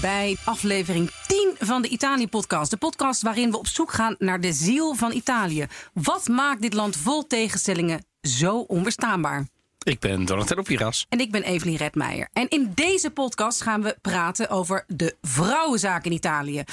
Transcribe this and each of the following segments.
Bij aflevering 10 van de Italië-podcast. De podcast waarin we op zoek gaan naar de ziel van Italië. Wat maakt dit land vol tegenstellingen zo onweerstaanbaar? Ik ben Donatello Piras. En ik ben Evelien Redmeijer. En in deze podcast gaan we praten over de vrouwenzaak in Italië.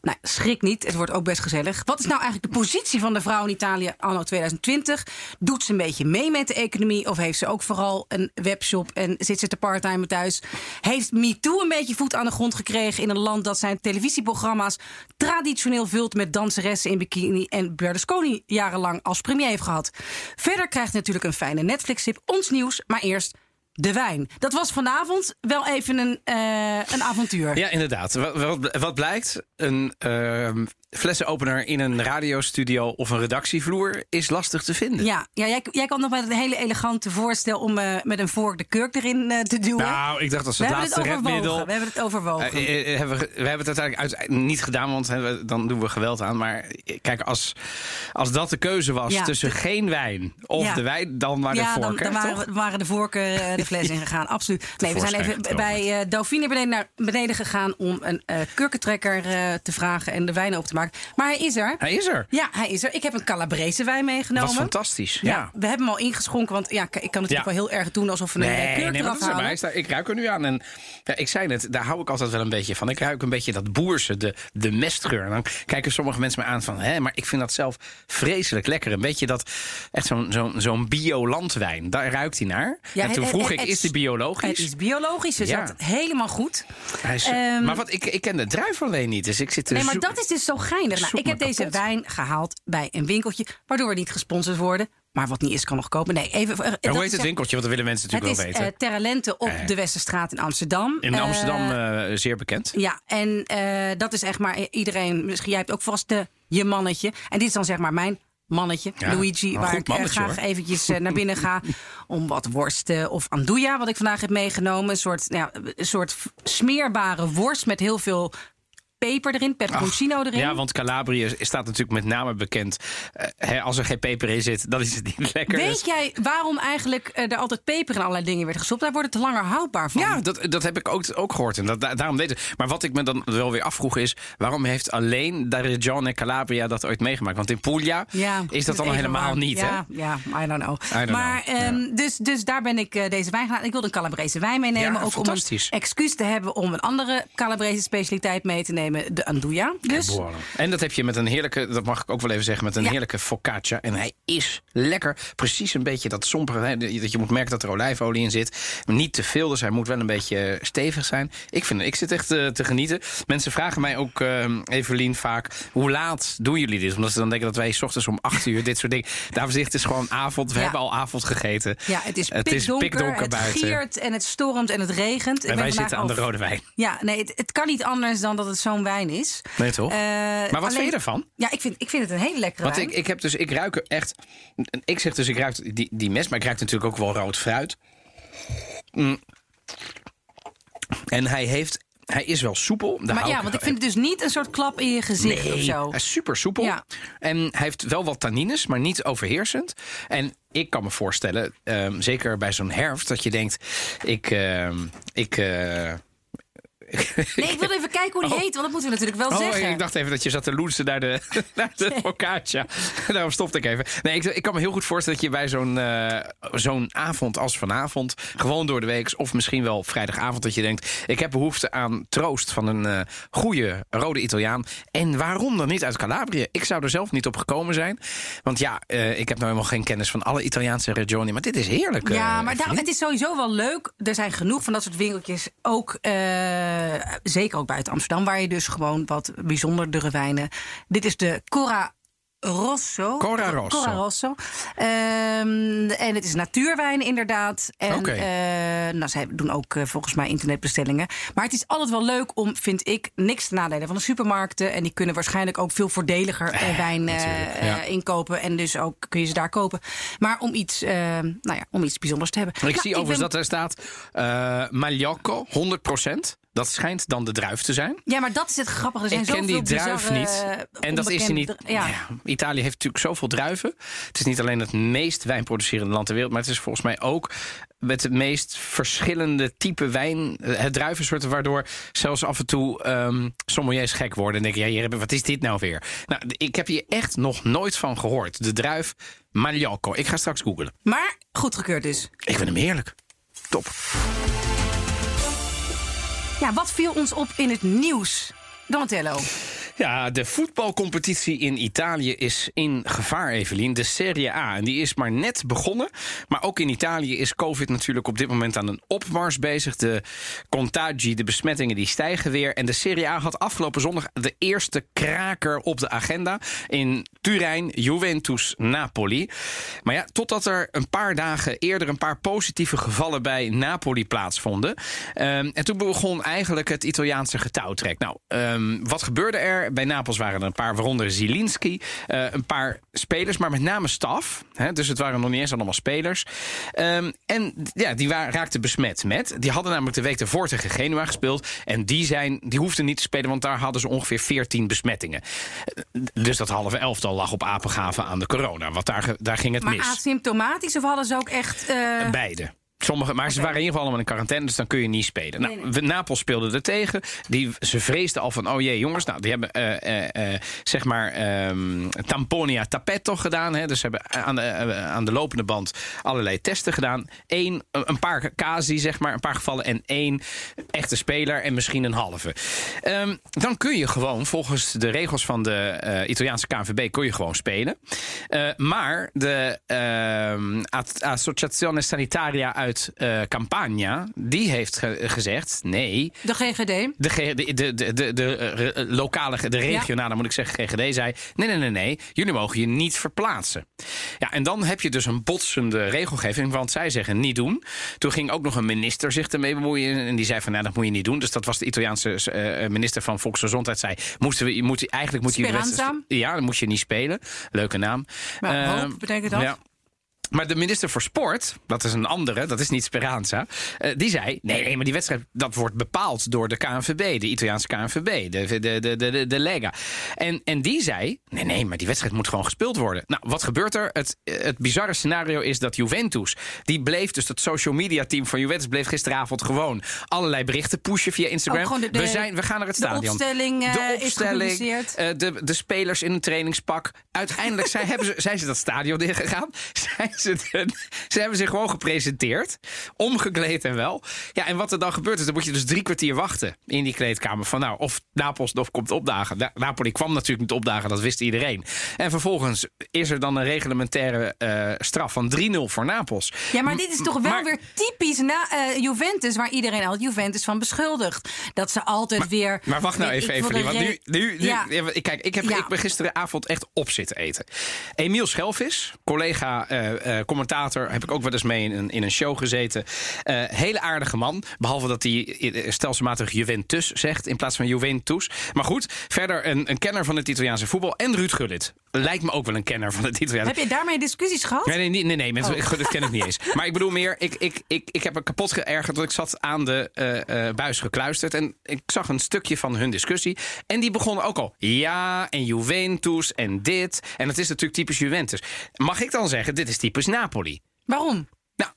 Nou, schrik niet, het wordt ook best gezellig. Wat is nou eigenlijk de positie van de vrouw in Italië anno 2020? Doet ze een beetje mee met de economie of heeft ze ook vooral een webshop en zit ze te parttime thuis? Heeft MeToo een beetje voet aan de grond gekregen in een land dat zijn televisieprogramma's traditioneel vult met danseressen in bikini en Berlusconi jarenlang als premier heeft gehad? Verder krijgt natuurlijk een fijne Netflix-tip ons nieuws, maar eerst de wijn. Dat was vanavond wel even een, uh, een avontuur. Ja, inderdaad. Wat, blijkt? Een uh, flessenopener in een radiostudio of een redactievloer is lastig te vinden. Ja, ja jij, jij kwam nog met een hele elegante voorstel om uh, met een vork de kurk erin uh, te duwen. Nou, ik dacht dat het laatste redmiddel. We hebben het overwogen. Uh, hebben we, we, hebben het uiteindelijk uit, niet gedaan, want he, dan doen we geweld aan. Maar kijk, als, als dat de keuze was ja. tussen geen wijn of ja. de wijn, dan waren ja, de vorken. Dan, dan waren, waren, de vorken de fles ingegaan, absoluut. Nee, we zijn even bij Dauphine beneden, naar beneden gegaan om een kurkentrekker te vragen en de wijn open te maken. Maar hij is er. Hij is er. Ja, hij is er. Ik heb een Calabrese wijn meegenomen. Dat is fantastisch. Ja. ja. we hebben hem al ingeschonken, want ja, ik kan natuurlijk ja. wel heel erg doen alsof we een nee, kurk nee, eraf halen. Maar ik ruik er nu aan en ja, ik zei het, daar hou ik altijd wel een beetje van. Ik ruik een beetje dat boerse, de, de mestgeur. En dan kijken sommige mensen me aan van, hè, maar ik vind dat zelf vreselijk lekker. Een beetje dat, echt zo'n zo'n zo'n bio-landwijn. Daar ruikt hij naar. Ja, en toen het, vroeg het, ik, is die biologisch? Het is biologisch, dus Ja. dat helemaal goed. Hij is, Ehm, maar wat, ik, ik ken de druif alleen niet, dus ik zit Nee, maar dat is dus zo geinig. Nou, ik heb deze kapot. wijn gehaald bij een winkeltje, waardoor we niet gesponsord worden. Maar wat niet is, kan nog kopen. Nee, even. eh, hoe heet is het winkeltje? Want dat willen mensen Het natuurlijk is wel weten. Terra Lente op Eh. de Westerstraat in Amsterdam. In Amsterdam eh, zeer bekend. Ja, en eh, dat is echt maar iedereen. Misschien jij hebt ook vast de, je mannetje. En dit is dan zeg maar mijn mannetje, Ja, Luigi, waar ik mannetje, graag hoor. eventjes naar binnen ga om wat worsten of andouja, wat ik vandaag heb meegenomen. Een soort, nou ja, een soort smeerbare worst met heel veel peper erin, peperoncino erin. Ja, want Calabrië staat natuurlijk met name bekend. eh, hè, als er geen peper in zit, dan is het niet lekker. Weet Dus- jij waarom eigenlijk eh, er altijd peper in allerlei dingen werd gestopt? Daar wordt het langer houdbaar van. Ja, dat, dat heb ik ook, ook gehoord. En dat, da- daarom ik. Maar wat ik me dan wel weer afvroeg is... waarom heeft alleen de Regione Calabria dat ooit meegemaakt? Want in Puglia Ja, is dat dan helemaal warm. niet, ja, hè? Ja, I don't know. I don't maar know, ehm, dus, dus daar ben ik eh, deze wijn gaan. Ik wilde een Calabrese wijn meenemen. Ja, ook om een excuus te hebben om een andere Calabrese specialiteit mee te nemen. De Andouja. Dus. En dat heb je met een heerlijke, dat mag ik ook wel even zeggen, met een Ja. heerlijke focaccia. En hij is lekker. Precies een beetje dat sompere. hè, Dat je moet merken dat er olijfolie in zit. Maar niet te veel, dus hij moet wel een beetje stevig zijn. Ik, vind, ik zit echt eh, te genieten. Mensen vragen mij ook, eh, Evelien, vaak: hoe laat doen jullie dit? Omdat ze dan denken dat wij 's ochtends om 8 uur dit soort dingen. Zeg ik, het is gewoon avond. We Ja. hebben al avond gegeten. ja, het is het pikdonker, is pikdonker het buiten. giert en het stormt en het regent. En wij zitten aan de rode wijn. Ja, nee, het, het kan niet anders dan dat het zo'n wijn is. Nee, toch? Eh, maar wat alleen- vind je ervan? Ja, ik vind, ik vind het een hele lekkere Want wijn. ik, ik heb dus, ik ruik echt. Ik zeg dus, ik ruik die, die mes, maar ik ruik natuurlijk ook wel rood fruit. Mm. En hij heeft. Hij is wel soepel. Maar ja, want ik vind het dus niet een soort klap in je gezicht Nee, of zo. hij is super soepel. Ja. En hij heeft wel wat tannines, maar niet overheersend. En ik kan me voorstellen, ehm, zeker bij zo'n herfst, dat je denkt: ik. ehm, ik eh, Nee, ik wil even kijken hoe die Oh. heet, want dat moeten we natuurlijk wel Oh, zeggen. ik dacht even dat je zat te loensen naar de, naar de focaccia. Daarom stopte ik even. Nee, ik, ik kan me heel goed voorstellen dat je bij zo'n eh, zo'n avond als vanavond... gewoon door de week, of misschien wel vrijdagavond... dat je denkt, ik heb behoefte aan troost van een eh goede rode Italiaan. En waarom dan niet uit Calabrië? Ik zou er zelf niet op gekomen zijn. Want ja, eh, ik heb nou helemaal geen kennis van alle Italiaanse regioni... maar dit is heerlijk. Ja, maar vriend. het is sowieso wel leuk. Er zijn genoeg van dat soort winkeltjes. Ook, zeker ook buiten Amsterdam, waar je dus gewoon wat bijzondere wijnen. Dit is de Cora Rosso. Cora Rosso. Cora Rosso. Ehm, en het is natuurwijn inderdaad. En Oké. eh, nou, zij doen ook eh, volgens mij internetbestellingen. Maar het is altijd wel leuk om, vind ik, niks te nadelen van de supermarkten. En die kunnen waarschijnlijk ook veel voordeliger eh, wijn eh, eh, ja. inkopen. En dus ook kun je ze daar kopen. Maar om iets, eh, nou ja, om iets bijzonders te hebben. Ik Nou, zie overigens ben- dat er staat eh Magliocco, 100%. Dat schijnt dan de druif te zijn. Ja, maar dat is het grappige. Er zijn Ik ken die druif niet. En dat is niet. Ja. Ja, Italië heeft natuurlijk zoveel druiven. Het is niet alleen het meest wijnproducerende land ter wereld, maar het is volgens mij ook met het meest verschillende type wijn. eh, Het druivensoort waardoor zelfs af en toe ehm sommeliers gek worden en denken: ja, wat is dit nou weer? Nou, ik heb hier echt nog nooit van gehoord. De druif Magliocco. Ik ga straks googlen. Maar goedgekeurd dus. Ik vind hem heerlijk. Top. Ja, wat viel ons op in het nieuws? Donatello. Ja, de voetbalcompetitie in Italië is in gevaar, Evelien. De Serie A. En die is maar net begonnen. Maar ook in Italië is COVID natuurlijk op dit moment aan een opmars bezig. De contagi, de besmettingen, die stijgen weer. En de Serie A had afgelopen zondag de eerste kraker op de agenda. In Turijn, Juventus-Napoli. Maar ja, totdat er een paar dagen eerder een paar positieve gevallen bij Napoli plaatsvonden. Ehm, en toen begon eigenlijk het Italiaanse getouwtrek. Nou, ehm, wat gebeurde er? Bij Napels waren er een paar, waaronder Zielinski. eh, een paar spelers, maar met name staf. Hè, dus het waren nog niet eens allemaal spelers. Ehm, en ja, die waren, raakten besmet met. Die hadden namelijk de week ervoor tegen Genua gespeeld. En die, zijn, die hoefden niet te spelen, want daar hadden ze ongeveer 14 besmettingen. Eh, Dus dat halve elftal lag op apengaven aan de corona. Want daar, daar ging het Maar mis. asymptomatisch of hadden ze ook echt... eh, Beide. Sommige, maar ze waren in ieder geval allemaal in quarantaine, dus dan kun je niet spelen. Nou, Nee, Napels speelde er tegen. Die, ze vreesden al van, oh jee, jongens. Nou, die hebben, eh, eh, eh, zeg maar, ehm, tamponia tapetto gedaan. Hè. Dus ze hebben aan de, aan de lopende band allerlei testen gedaan. Eén, een paar casi, zeg maar, een paar gevallen. En één echte speler en misschien een halve. Ehm, dan kun je gewoon, volgens de regels van de Italiaanse KNVB, kun je gewoon spelen. Maar de ehm, Associazione Sanitaria uit eh, Campania, die heeft ge- gezegd, nee, De GGD. de, G- de, de, de, de, de, eh, lokale, de regionale, moet ik zeggen, GGD zei: nee, nee, nee, nee, jullie mogen je niet verplaatsen. Ja, en dan heb je dus een botsende regelgeving, want zij zeggen niet doen. Toen ging ook nog een minister zich ermee bemoeien en die zei van, nou, dat moet je niet doen. Dus dat was de Italiaanse eh, minister van Volksgezondheid, zei: moesten we, je moet, eigenlijk moet je Ja, dan moet je niet spelen. Leuke naam. Maar Eh, hoop betekent dat? Ja. Maar de minister voor Sport, dat is een andere, dat is niet Speranza. eh, die zei: nee, nee, maar die wedstrijd dat wordt bepaald door de KNVB, de Italiaanse KNVB, de, de, de, de, de Lega. En, en die zei: nee, nee, maar die wedstrijd moet gewoon gespeeld worden. Nou, wat gebeurt er? Het, het bizarre scenario is dat Juventus, die bleef, dus dat social media team van Juventus, bleef gisteravond gewoon allerlei berichten pushen via Instagram. De- de- we, zijn, we gaan naar het de stadion. opstelling, eh, de opstelling, gepubliceerd. eh, de, de spelers in een trainingspak. Uiteindelijk zijn, hebben ze, zijn ze dat stadion ingegaan. Zijn ze, hebben zich gewoon gepresenteerd. Omgekleed en wel. Ja, en wat er dan gebeurt is, dan moet je dus drie kwartier wachten in die kleedkamer. Van nou, of Napels nog komt opdagen. Na- Napoli kwam natuurlijk niet opdagen, dat wist iedereen. En vervolgens is er dan een reglementaire eh, straf van 3-0 voor Napels. Ja, maar dit is toch wel maar- weer typisch na, eh, Juventus, waar iedereen al Juventus van beschuldigt. Dat ze altijd weer. Maar wacht nou even, Evelien. Want nu, nu, nu Ja. kijk, ik, heb, Ja. ik ben gisteravond echt op zitten eten. Emiel Schelvis, collega, eh, eh, commentator, heb ik ook wel eens mee in een, in een show gezeten. Eh, hele aardige man. Behalve dat hij eh, stelselmatig Juventus zegt in plaats van Juventus. Maar goed, verder een, een kenner van het Italiaanse voetbal. En Ruud Gullit. Lijkt me ook wel een kenner van het Italiaanse Heb je daarmee discussies gehad? Nee, nee, nee, nee, nee mensen, Oh. Gullit ken ik niet eens. Maar ik bedoel meer, ik, ik, ik, ik heb er kapot geërgerd dat ik zat aan de buis gekluisterd. En ik zag een stukje van hun discussie. En die begonnen ook al. Ja, en Juventus en dit. En het is natuurlijk typisch Juventus. Mag ik dan zeggen, dit is typisch Napoli? Waarom? Nou,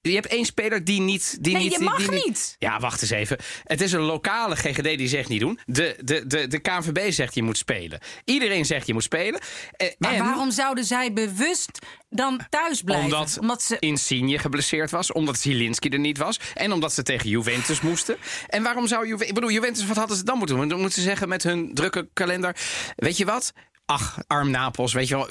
je hebt één speler die niet... Die Nee, niet, je mag die niet. Ja, wacht eens even. Het is een lokale GGD die zegt niet doen. De, de, de, de KNVB zegt je moet spelen. Iedereen zegt je moet spelen. Eh, Maar en- waarom zouden zij bewust dan thuis blijven? omdat, ze. Insigne geblesseerd was, omdat Zielinski er niet was en omdat ze tegen Juventus moesten. En waarom zou Juventus... Ik bedoel, Juventus, wat hadden ze dan moeten doen? Dan moeten ze zeggen met hun drukke kalender... Weet je wat? Ach, arm Napels, weet je wel.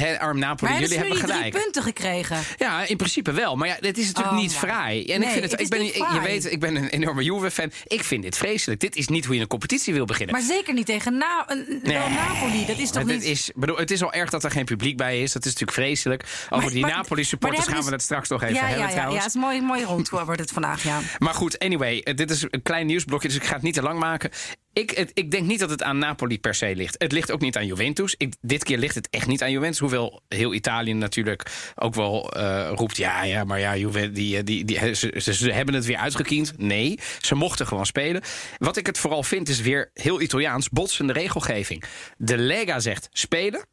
Hè, arm Napoli, jullie hebben gelijk. drie punten gekregen? Ja, in principe wel. Maar ja, dit is natuurlijk Oh, niet fraai. En Nee, ik vind het, ik ben, ik- je weet, ik ben een enorme Juve-fan. Ik vind dit vreselijk. Dit is niet hoe je een competitie wil beginnen. Maar zeker niet tegen Na een- wel Napoli. Dat is toch Maar niet... is, bedoel, het is al erg dat er geen publiek bij is. Dat is natuurlijk vreselijk. Over Maar- die Napoli-supporters gaan we het hebben straks nog even ja, hebben ja, ja, trouwens. ja, het is mooi, mooi rond wordt het vandaag, ja. Maar goed, anyway, eh, dit is een klein nieuwsblokje, dus ik ga het niet te lang maken. Ik, ik denk niet dat het aan Napoli per se ligt. Het ligt ook niet aan Juventus. Ik, dit keer ligt het echt niet aan Juventus. Hoewel heel Italië natuurlijk ook wel eh, roept... ja, ja, maar ja, Juve, die, eh, die, die, ze, ze, ze hebben het weer uitgekiend. Nee, ze mochten gewoon spelen. Wat ik het vooral vind is weer heel Italiaans... botsende regelgeving. De Lega zegt spelen...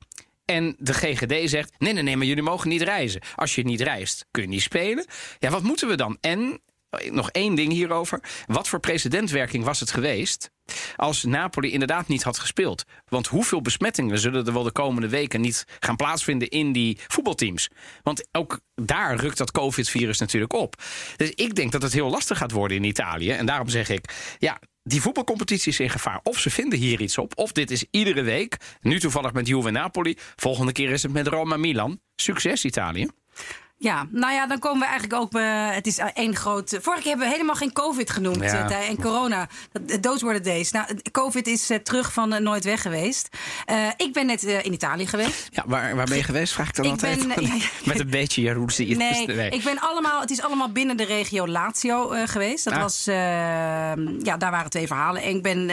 En de GGD zegt: nee, nee, nee, maar jullie mogen niet reizen. Als je niet reist, kun je niet spelen. Ja, wat moeten we dan? En eh, nog één ding hierover. Wat voor precedentwerking was het geweest als Napoli inderdaad niet had gespeeld? Want hoeveel besmettingen zullen er wel de komende weken niet gaan plaatsvinden in die voetbalteams? Want ook daar rukt dat COVID-virus natuurlijk op. Dus ik denk dat het heel lastig gaat worden in Italië. En daarom zeg ik, ja, die voetbalcompetitie is in gevaar. Of ze vinden hier iets op, of dit is iedere week. Nu toevallig met Juve Napoli. Volgende keer is het met Roma Milan. Succes Italië. Ja, nou ja, dan komen we eigenlijk ook bij. Het is één groot. Vorige keer hebben we helemaal geen COVID genoemd. Ja. eh, en corona. Those were the days. Nou, COVID is eh, terug van eh, nooit weg geweest. Eh, ik ben net eh, in Italië geweest. Ja, waar, waar ben je geweest? Vraag ik dan Ik altijd. ben, eh, ja. Met een beetje jaloezie. Nee, Nee. ik ben allemaal, het is allemaal binnen de regio Lazio eh, geweest. Dat Ah. was, eh, ja, daar waren twee verhalen. En ik ben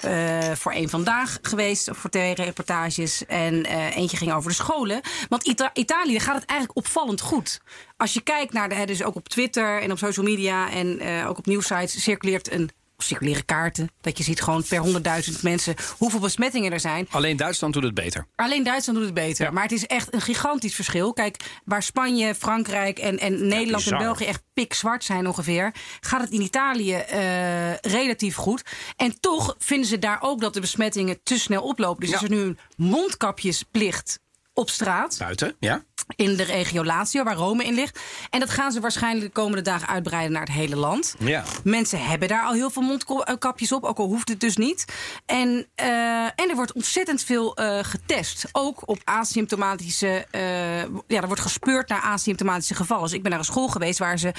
eh, voor één vandaag geweest, voor twee reportages. En eh, eentje ging over de scholen. Want Ita- Italië gaat het eigenlijk opvallend goed. Als je kijkt naar de, dus ook op Twitter en op social media en eh, ook op nieuwsites circuleert een. Circuleren kaarten. Dat je ziet gewoon per 100.000 mensen hoeveel besmettingen er zijn. Alleen Duitsland doet het beter. Alleen Duitsland doet het beter. Ja. Maar het is echt een gigantisch verschil. Kijk, waar Spanje, Frankrijk en, en Nederland en. België echt pikzwart zijn ongeveer, gaat het in Italië eh, relatief goed. En toch vinden ze daar ook dat de besmettingen te snel oplopen. Dus Ja. er is nu een mondkapjesplicht op straat Buiten, ja? In de regio Lazio, waar Rome in ligt. En dat gaan ze waarschijnlijk de komende dagen uitbreiden naar het hele land. Ja. Mensen hebben daar al heel veel mondkapjes op, ook al hoeft het dus niet. En, eh, en er wordt ontzettend veel eh, getest. Ook op asymptomatische. eh, ja, er wordt gespeurd naar asymptomatische gevallen. Dus ik ben naar een school geweest waar ze.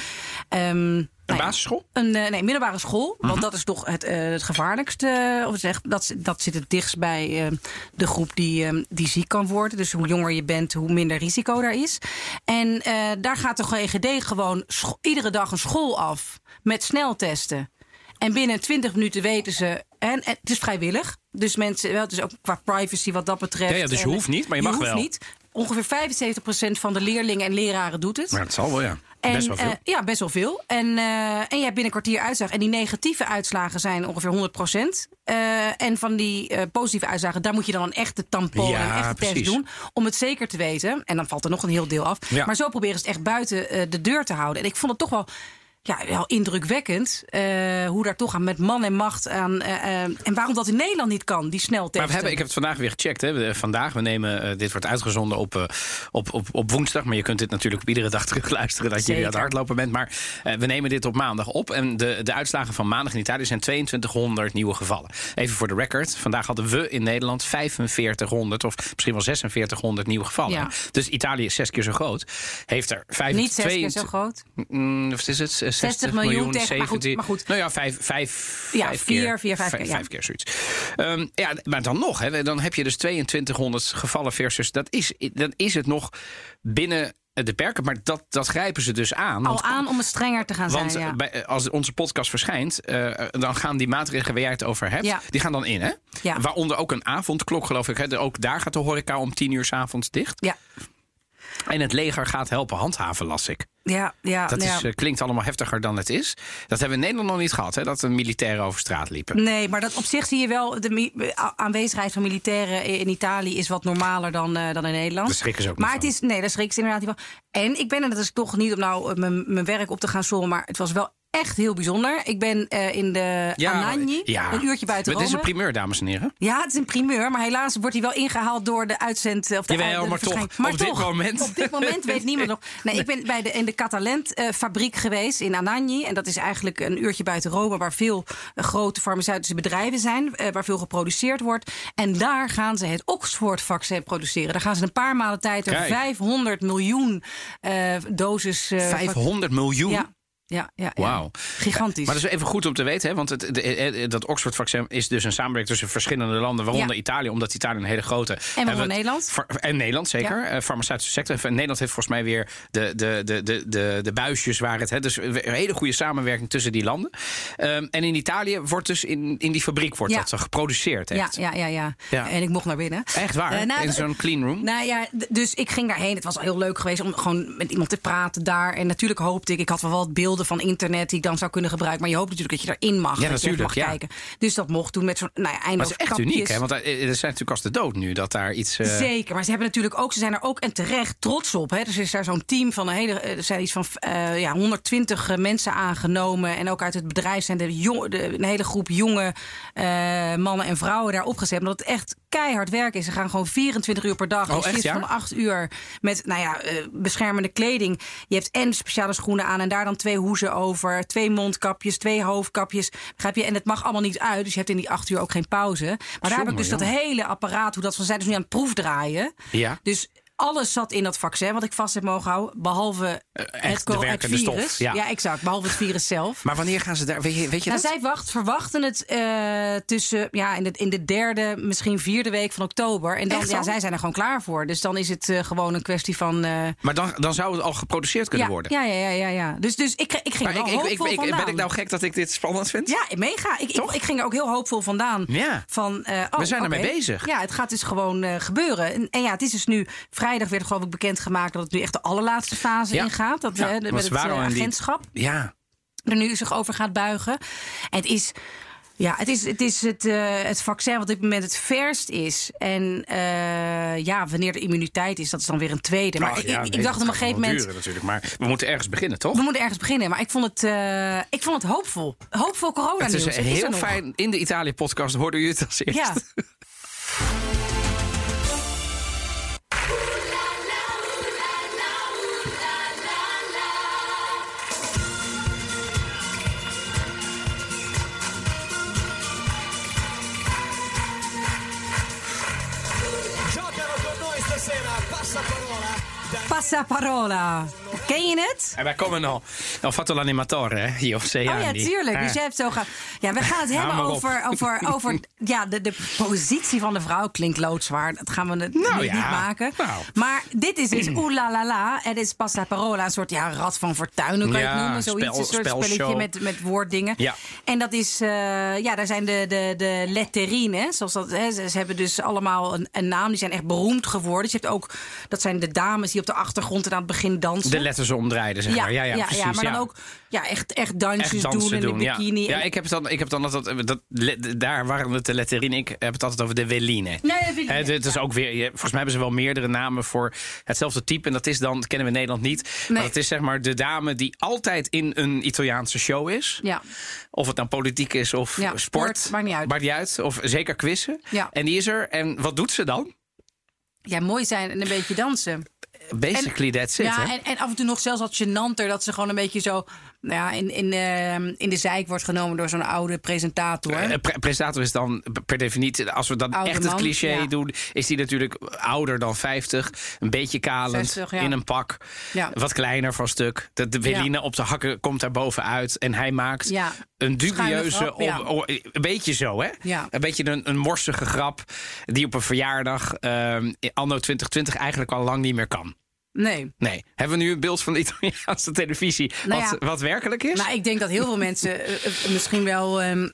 ehm, Een basisschool? een eh, nee, middelbare school. Mhm. Want dat is toch het, eh, het gevaarlijkste. Of zeg, dat, dat zit het dichtst bij eh, de groep die, eh, die ziek kan worden. Dus hoe jonger je bent, hoe minder risico daar is. En eh, daar gaat de GGD gewoon scho- iedere dag een school af met sneltesten. En binnen 20 minuten weten ze. En, en het is vrijwillig. Dus mensen, wel, het is ook qua privacy wat dat betreft. Ja, ja, dus je hoeft niet, maar je mag hoeft wel. Niet. Ongeveer 75% van de leerlingen en leraren doet het. Maar dat zal wel, ja. En, Best wel veel. eh, ja, best wel veel. En, eh, en je hebt binnen een kwartier uitslag. En die negatieve uitslagen zijn ongeveer 100% en van die eh, positieve uitslagen, daar moet je dan een echte tampon Ja, en een echte precies. test doen. Om het zeker te weten. En dan valt er nog een heel deel af. Ja. Maar zo proberen ze het echt buiten eh, de deur te houden. En ik vond het toch wel. Ja, wel indrukwekkend eh, hoe daar toch aan met man en macht aan. eh, eh, en waarom dat in Nederland niet kan, die sneltesten. Maar we hebben, ik heb het vandaag weer gecheckt. Hè. Vandaag, we nemen, dit wordt uitgezonden op, op, op, op woensdag. Maar je kunt dit natuurlijk op iedere dag terug luisteren dat je aan het hardlopen bent. Maar we nemen dit op maandag op. En de, de uitslagen van maandag in Italië zijn 2200 nieuwe gevallen. Even voor de record. Vandaag hadden we in Nederland 4500 of misschien wel 4600 nieuwe gevallen. Ja. Dus Italië is zes keer zo groot. Heeft er 5, Niet zes keer zo groot. Mm, wat is het? 60, 60 miljoen tegen- maar goed, 70. maar goed. Nou ja, vijf, vijf, Ja, vijf vier, keer. vier, vijf keer, ja. Keer zoiets. Ehm, ja, maar dan nog, hè, dan heb je dus 2200 gevallen versus... Dat is, dan is het nog binnen de perken, maar dat, dat grijpen ze dus aan. Al aan om het strenger te gaan Want zijn. Ja. bij, als onze podcast verschijnt, eh, dan gaan die maatregelen waar jij het over hebt, Ja. die gaan dan in, hè? Ja. Waaronder ook een avondklok, geloof ik. Hè? Ook daar gaat de horeca om tien uur s avonds dicht. ja. En het leger gaat helpen handhaven, las ik. Ja, ja, Dat ja. is, eh, klinkt allemaal heftiger dan het is. Dat hebben we in Nederland nog niet gehad, hè? dat de militairen over straat liepen. Nee, maar dat op zich zie je wel. De a- aanwezigheid van militairen in Italië is wat normaler dan, eh, dan in Nederland. Daar schrikken ze ook Maar het van. is. Nee, daar schrikken ze inderdaad niet van. En ik ben er, dat is toch niet om nou eh, mijn, mijn werk op te gaan sommen. Maar het was wel echt heel bijzonder. Ik ben eh, in de Anagni, een uurtje buiten Rome. Dit is een primeur, dames en heren. Ja, het is een primeur, maar helaas wordt hij wel ingehaald door de uitzend... Of de, Jawel, maar toch, maar op dit moment... Op dit moment weet niemand nog. Nee, ik ben bij de, in de Catalent-fabriek geweest in Anagni. En dat is eigenlijk een uurtje buiten Rome... waar veel grote farmaceutische bedrijven zijn. waar veel geproduceerd wordt. En daar gaan ze het Oxford-vaccin produceren. Daar gaan ze een paar maanden tijd er 500 miljoen doses. Uh, 500 miljoen? Ja. Ja, ja, Wauw. Gigantisch. Maar dat is even goed om te weten, hè? want het, de, dat Oxford-vaccin is dus een samenwerking tussen verschillende landen, waaronder Italië, omdat Italië een hele grote. En waaronder Nederland. En Nederland, zeker. Ja. Uh, farmaceutische sector. En Nederland heeft volgens mij weer de, de, de, de, de, de buisjes waar het. Hè, dus een hele goede samenwerking tussen die landen. Um, en in Italië wordt dus in, in die fabriek wordt dat geproduceerd. Echt. Ja, ja, ja, ja, En ik mocht naar binnen. Echt waar? Uh, nou, in zo'n clean room? Nou ja, dus ik ging daarheen. Het was al heel leuk geweest om gewoon met iemand te praten daar. En natuurlijk hoopte ik, ik had wel wat beelden van internet die ik dan zou kunnen gebruiken. Maar je hoopt natuurlijk dat je erin mag. Ja, natuurlijk. mag ja. kijken. Dus dat mocht toen met zo'n nou ja, Maar het is echt uniek, hè? Want er zijn natuurlijk als de dood nu dat daar iets. Uh... Zeker, maar ze hebben natuurlijk ook, ze zijn er ook en terecht trots op. Hè? Dus is daar zo'n team van een hele, er zijn iets van uh, ja, 120 mensen aangenomen. En ook uit het bedrijf zijn de, jong, de een hele groep jonge uh, mannen en vrouwen daar opgezet. Omdat het echt keihard werk is. Ze gaan gewoon 24 uur per dag. Oh, echt, ja? van 8 uur met nou ja, beschermende kleding. Je hebt en speciale schoenen aan en daar dan twee hoezen over. Twee mondkapjes, twee hoofdkapjes. Begrijp je? En het mag allemaal niet uit. Dus je hebt in die 8 uur ook geen pauze. Maar daar heb ik dus dat hele apparaat, hoe dat van zijn, dus nu aan het proefdraaien. Ja. Dus alles zat in dat vaccin wat ik vast heb mogen houden. Behalve uh, het, het virus. Stof, ja. ja. exact. Behalve het virus zelf. Maar wanneer gaan ze daar? Weet je, weet je nou, dat? Zij wacht, verwachten het uh, tussen ja, in, de, in de derde, misschien vierde week van oktober. En dan, ja, zij zijn er gewoon klaar voor. Dus dan is het uh, gewoon een kwestie van. maar dan, dan zou het al geproduceerd kunnen ja, worden. Ja, ja, ja, ja, ja. Dus, dus ik, ik ging maar er ik, ik, Ben ik nou gek dat ik dit spannend vind? Ja, mega. Ik, ik, ik, ging er ook heel hoopvol vandaan. Ja. Van, oh, We zijn okay. ermee bezig. Ja, het gaat dus gewoon gebeuren. En, en ja, het is dus nu vrijdag werd geloof ik bekend gemaakt dat het nu echt de allerlaatste fase ja. ingaat. Dat ja, met het uh, agentschap die... ja. er nu zich over gaat buigen. En het is. Ja, het is het, is het, uh, het vaccin wat op dit moment het verst is. En ja, wanneer de immuniteit is, dat is dan weer een tweede. Maar Ach, ik, ja, ik, nee, ik dacht op een gegeven moment. Duren, natuurlijk, maar we moeten ergens beginnen, toch? We moeten ergens beginnen. Maar ik vond het, ik vond het hoopvol. Hoopvol corona Het is heel fijn. In de Italië-podcast hoorde u het als eerst. Ja. Passaparola. Ken je het? En wij komen al. Ho fatto l'animatore, hè? Io sei Oh ja, tuurlijk. Dus jij hebt zo gaan. Ja, we gaan het hebben over, over, over ja, de, de positie van de vrouw. Klinkt loodzwaar. Dat gaan we het Nou ja, niet maken. nou. Maar dit is dus oeh la la la. Het is passaparola. Een soort ja, rad van fortuin, hoe kan je het Ja, noemen? Zoiets, spel- een soort spelletje met, met woorddingen. Ja. En dat is, eh, ja, daar zijn de, de, de letterine, zoals dat, hè, ze, ze hebben dus allemaal een, een naam. Die zijn echt beroemd geworden. Dus je hebt ook, dat zijn de dames die op de achtergrond en aan het begin dansen. De letters omdraaien, zeg maar. Ja, ja, precies. maar dan ja. ook ja, echt, echt dansjes Echt dansen doen in de ja. bikini. Ja, ik heb dan, ik heb dan altijd, dat, le- daar waren het de letterine. Ik heb het altijd over de veline. Nee, de Het is ook weer, je- volgens mij hebben ze wel meerdere namen voor hetzelfde type. En dat is dan, dat kennen we in Nederland niet. Nee. Maar het is zeg maar de dame die altijd in een Italiaanse show is. Ja. Of het nou politiek is of Ja, sport. sport, maakt niet uit. Maakt niet uit. Of zeker quizzen. Ja. En die is er. En wat doet ze dan? ja, mooi zijn en een beetje dansen. Basically that's it. ja, hè? en, en af en toe nog zelfs wat gênanter dat ze gewoon een beetje zo nou ja, in, in, eh, in de zijk wordt genomen door zo'n oude presentator. Pre- presentator is dan per definitie, als we dan Oude echt het man, cliché ja. doen, is die natuurlijk ouder dan 50. Een beetje kalend, 60, ja. in een pak. Ja. Wat kleiner van stuk. De, de Weline op de hakken komt daar bovenuit. En hij maakt een dubieuze, grap, ja. een beetje zo hè? Ja. Een beetje een, een morsige grap die op een verjaardag ehm, anno 2020 eigenlijk al lang niet meer kan. Nee. Nee. Hebben we nu een beeld van de Italiaanse televisie Nou wat, ja. wat werkelijk is? Nou, ik denk dat heel veel mensen eh, eh, misschien wel. ehm,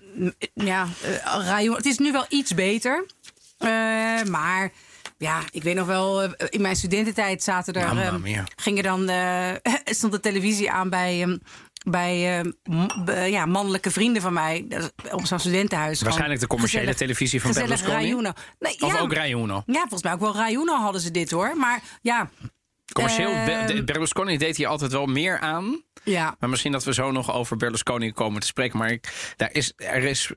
ja, Rayon- het is nu wel iets beter. Maar ja, ik weet nog wel, in mijn studententijd zaten er. Mamma ehm, gingen dan, stond de televisie aan bij. ehm, bij ja, mannelijke vrienden van mij op zo'n studentenhuis. Waarschijnlijk de commerciële gezellig- televisie van Berlusconi. Nee, Of ja, ook Rai Uno? Ja, volgens mij ook wel Rai Uno hadden ze dit hoor. Maar ja, Commercieel, Ehm, Be- Berlusconi deed hier altijd wel meer aan. Ja, Maar misschien dat we zo nog over Berlusconi komen te spreken. Maar ik, daar is, er, is,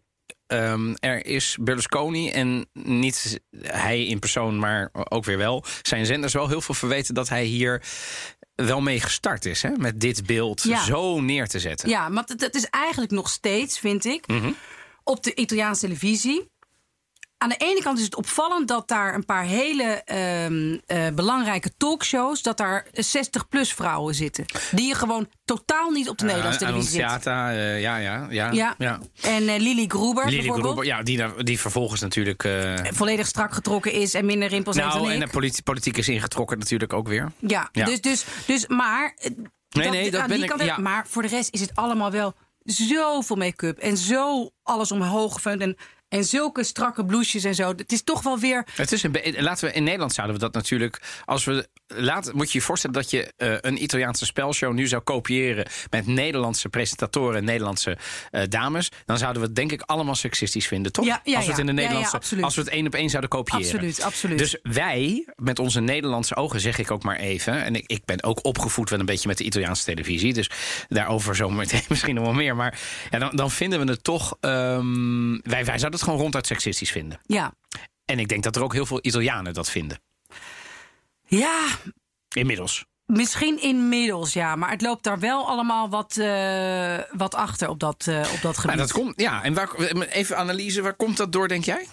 ehm, er is Berlusconi en niet hij in persoon, maar ook weer wel. Zijn zenders wel heel veel verweten dat hij hier wel mee gestart is. Hè? Met dit beeld Ja. zo neer te zetten. ja maar het, het is eigenlijk nog steeds, vind ik, Mhm. op de Italiaanse televisie. Aan de ene kant is het opvallend dat daar een paar hele ehm, eh, belangrijke talkshows... dat daar 60-plus vrouwen zitten. Die je gewoon totaal niet op de Nederlandse Uh, televisie zit. Annunziata, eh, ja, ja, ja. Ja. ja. En eh, Lily Gruber Lily bijvoorbeeld. Gruber, ja, die, daar- die vervolgens natuurlijk... eh, Volledig strak getrokken is en minder rimpels heeft nou, dan en ik. de politi- politiek is ingetrokken natuurlijk ook weer. Ja, Ja. Dus, dus, dus maar. eh, Nee, nee, dat ben ik- ja. Maar voor de rest is het allemaal wel zoveel make-up en zo alles omhoog gefund en, en zulke strakke blouses en zo. Het is toch wel weer. Het is een laten we in Nederland zouden we dat natuurlijk. Als we laat, moet je je voorstellen dat je eh, een Italiaanse spelshow nu zou kopiëren met Nederlandse presentatoren en Nederlandse eh, dames, dan zouden we het denk ik allemaal seksistisch vinden, toch? Ja, ja, als we het in de Nederlandse, als we het één op één zouden kopiëren. Absoluut, absoluut. Dus wij, met onze Nederlandse ogen, zeg ik ook maar even. En ik, ik ben ook opgevoed wel een beetje met de Italiaanse televisie. Dus daarover zo meteen misschien nog wel meer. Maar ja, dan, dan vinden we het toch. ehm, wij, wij zouden het gewoon ronduit seksistisch vinden. Ja. En ik denk dat er ook heel veel Italianen dat vinden. Ja, Inmiddels. misschien inmiddels ja. Maar het loopt daar wel allemaal wat, eh, wat achter op dat, eh, op dat gebied. Maar dat komt, ja, en waar, even analyse, waar komt dat door, denk jij?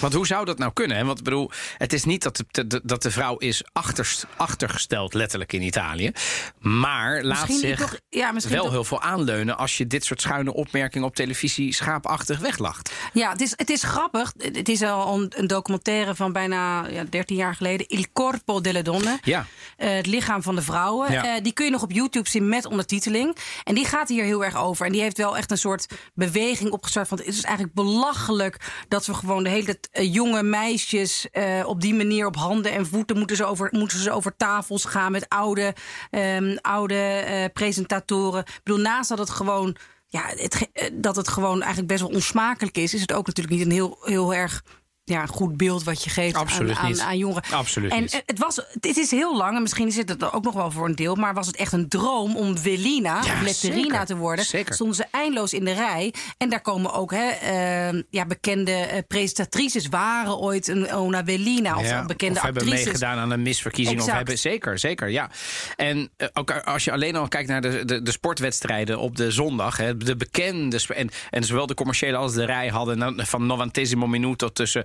Want hoe zou dat nou kunnen? hè? Want ik bedoel, het is niet dat de, de- dat de vrouw is achterst, achtergesteld, letterlijk in Italië. Maar laat Misschien zich toch- ja, misschien wel toch- heel veel aanleunen als je dit soort schuine opmerkingen op televisie schaapachtig weglacht. Ja, het is, het is grappig. Het is al een, een documentaire van bijna ja, 13 jaar geleden. Il Corpo delle Donne. Ja. Eh, het lichaam van de vrouwen. Ja. Eh, die kun je nog op YouTube zien met ondertiteling. En die gaat hier heel erg over. En die heeft wel echt een soort beweging opgestart. Want het is eigenlijk belachelijk dat we gewoon de hele eh, jonge meisjes eh, op die manier op handen en voeten moeten ze over, moeten ze over tafels gaan met oude, ehm, oude eh, presentatoren. Ik bedoel, naast dat het gewoon. Ja, dat het gewoon eigenlijk best wel onsmakelijk is, is het ook natuurlijk niet een heel, heel erg ja, goed beeld wat je geeft Absoluut aan, aan, aan jongeren. Absoluut en niet. eh, het, was, het is heel lang, en misschien zit het er ook nog wel voor een deel, maar was het echt een droom om Velina, Ja, of Letterina te worden. Zeker. Stonden ze eindeloos in de rij. En daar komen ook hè, eh, ja, bekende eh, presentatrices, waren ooit een Ona Velina of Ja, bekende of hebben actrices. meegedaan aan een misverkiezing. Of hebben, zeker, zeker, ja. En eh, ook als je alleen al kijkt naar de, de, de sportwedstrijden op de zondag. Hè, de bekende, en, en zowel de commerciële als de rij hadden van novantesimo minuto tussen.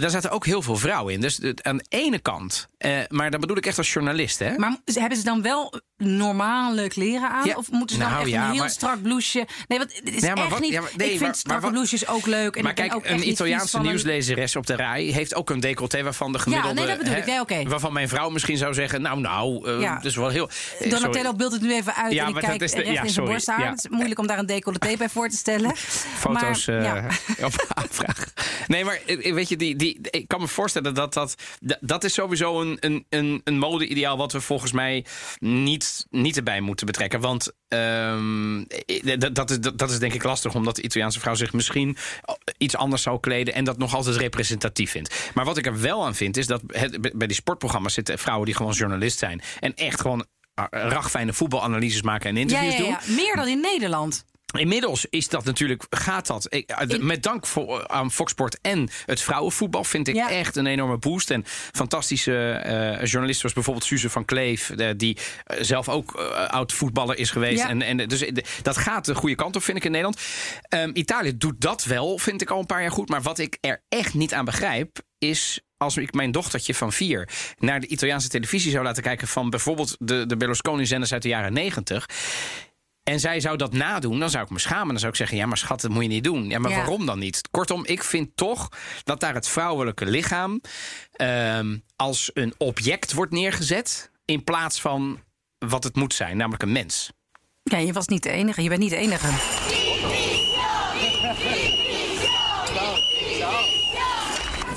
Daar zaten ook heel veel vrouwen in. Dus aan de ene kant, eh, maar dat bedoel ik echt als journalist. Hè? Maar hebben ze dan wel normale kleren aan? Ja. Of moeten ze dan Nou, echt ja, een heel maar- strak blouseje? Nee, want het is Ja, echt wat- niet... ja, nee, ik vind strakke wat- blouses ook leuk. En maar kijk, ook een Italiaanse nieuwslezeres op de rij heeft ook een decolleté waarvan de gemiddelde. nee, dat bedoel ik. Nee. Waarvan mijn vrouw misschien zou zeggen: Nou, nou, eh Ja. dus wel heel. eh, Donatello beeldt het nu even uit Ja, en ik dat kijk is de- recht ja, in zijn borst aan. Ja. Het is moeilijk om daar een decolleté bij voor te stellen. foto's eh, ja. op aanvraag. Nee, maar weet je, die, die, ik kan me voorstellen dat dat, dat, dat is sowieso een, een, een, een mode-ideaal wat we volgens mij niet, niet erbij moeten betrekken. Want ehm, eh, dat, dat, is, dat, dat is denk ik lastig, omdat de Italiaanse vrouw zich misschien iets anders zou kleden en dat nog altijd representatief vindt. Maar wat ik er wel aan vind, is dat het, bij die sportprogramma's zitten vrouwen die gewoon journalist zijn en echt gewoon eh, ragfijne voetbalanalyses maken en Ja, interviews ja, doen. ja. Meer dan in Nederland. Inmiddels is dat natuurlijk, gaat dat. Ik- eh, Met dank voor, aan Fox Sport en het vrouwenvoetbal vind ik Ja. echt een enorme boost. En fantastische eh journalisten zoals bijvoorbeeld Suze van Kleef, eh, die eh, zelf ook eh, oud voetballer is geweest. Ja. En, en dus eh, dat gaat de goede kant op, vind ik in Nederland. Ehm, Italië doet dat wel, vind ik al een paar jaar goed. Maar wat ik er echt niet aan begrijp, is als ik mijn dochtertje van vier naar de Italiaanse televisie zou laten kijken van bijvoorbeeld de, de Berlusconi-zenders uit de jaren negentig. En zij zou dat nadoen, dan zou ik me schamen. Dan zou ik zeggen, ja, maar schat, dat moet je niet doen. Ja, maar Ja. waarom dan niet? Kortom, ik vind toch dat daar het vrouwelijke lichaam... ehm, als een object wordt neergezet... in plaats van wat het moet zijn, namelijk een mens. Ja, je was niet de enige. Je bent niet de enige.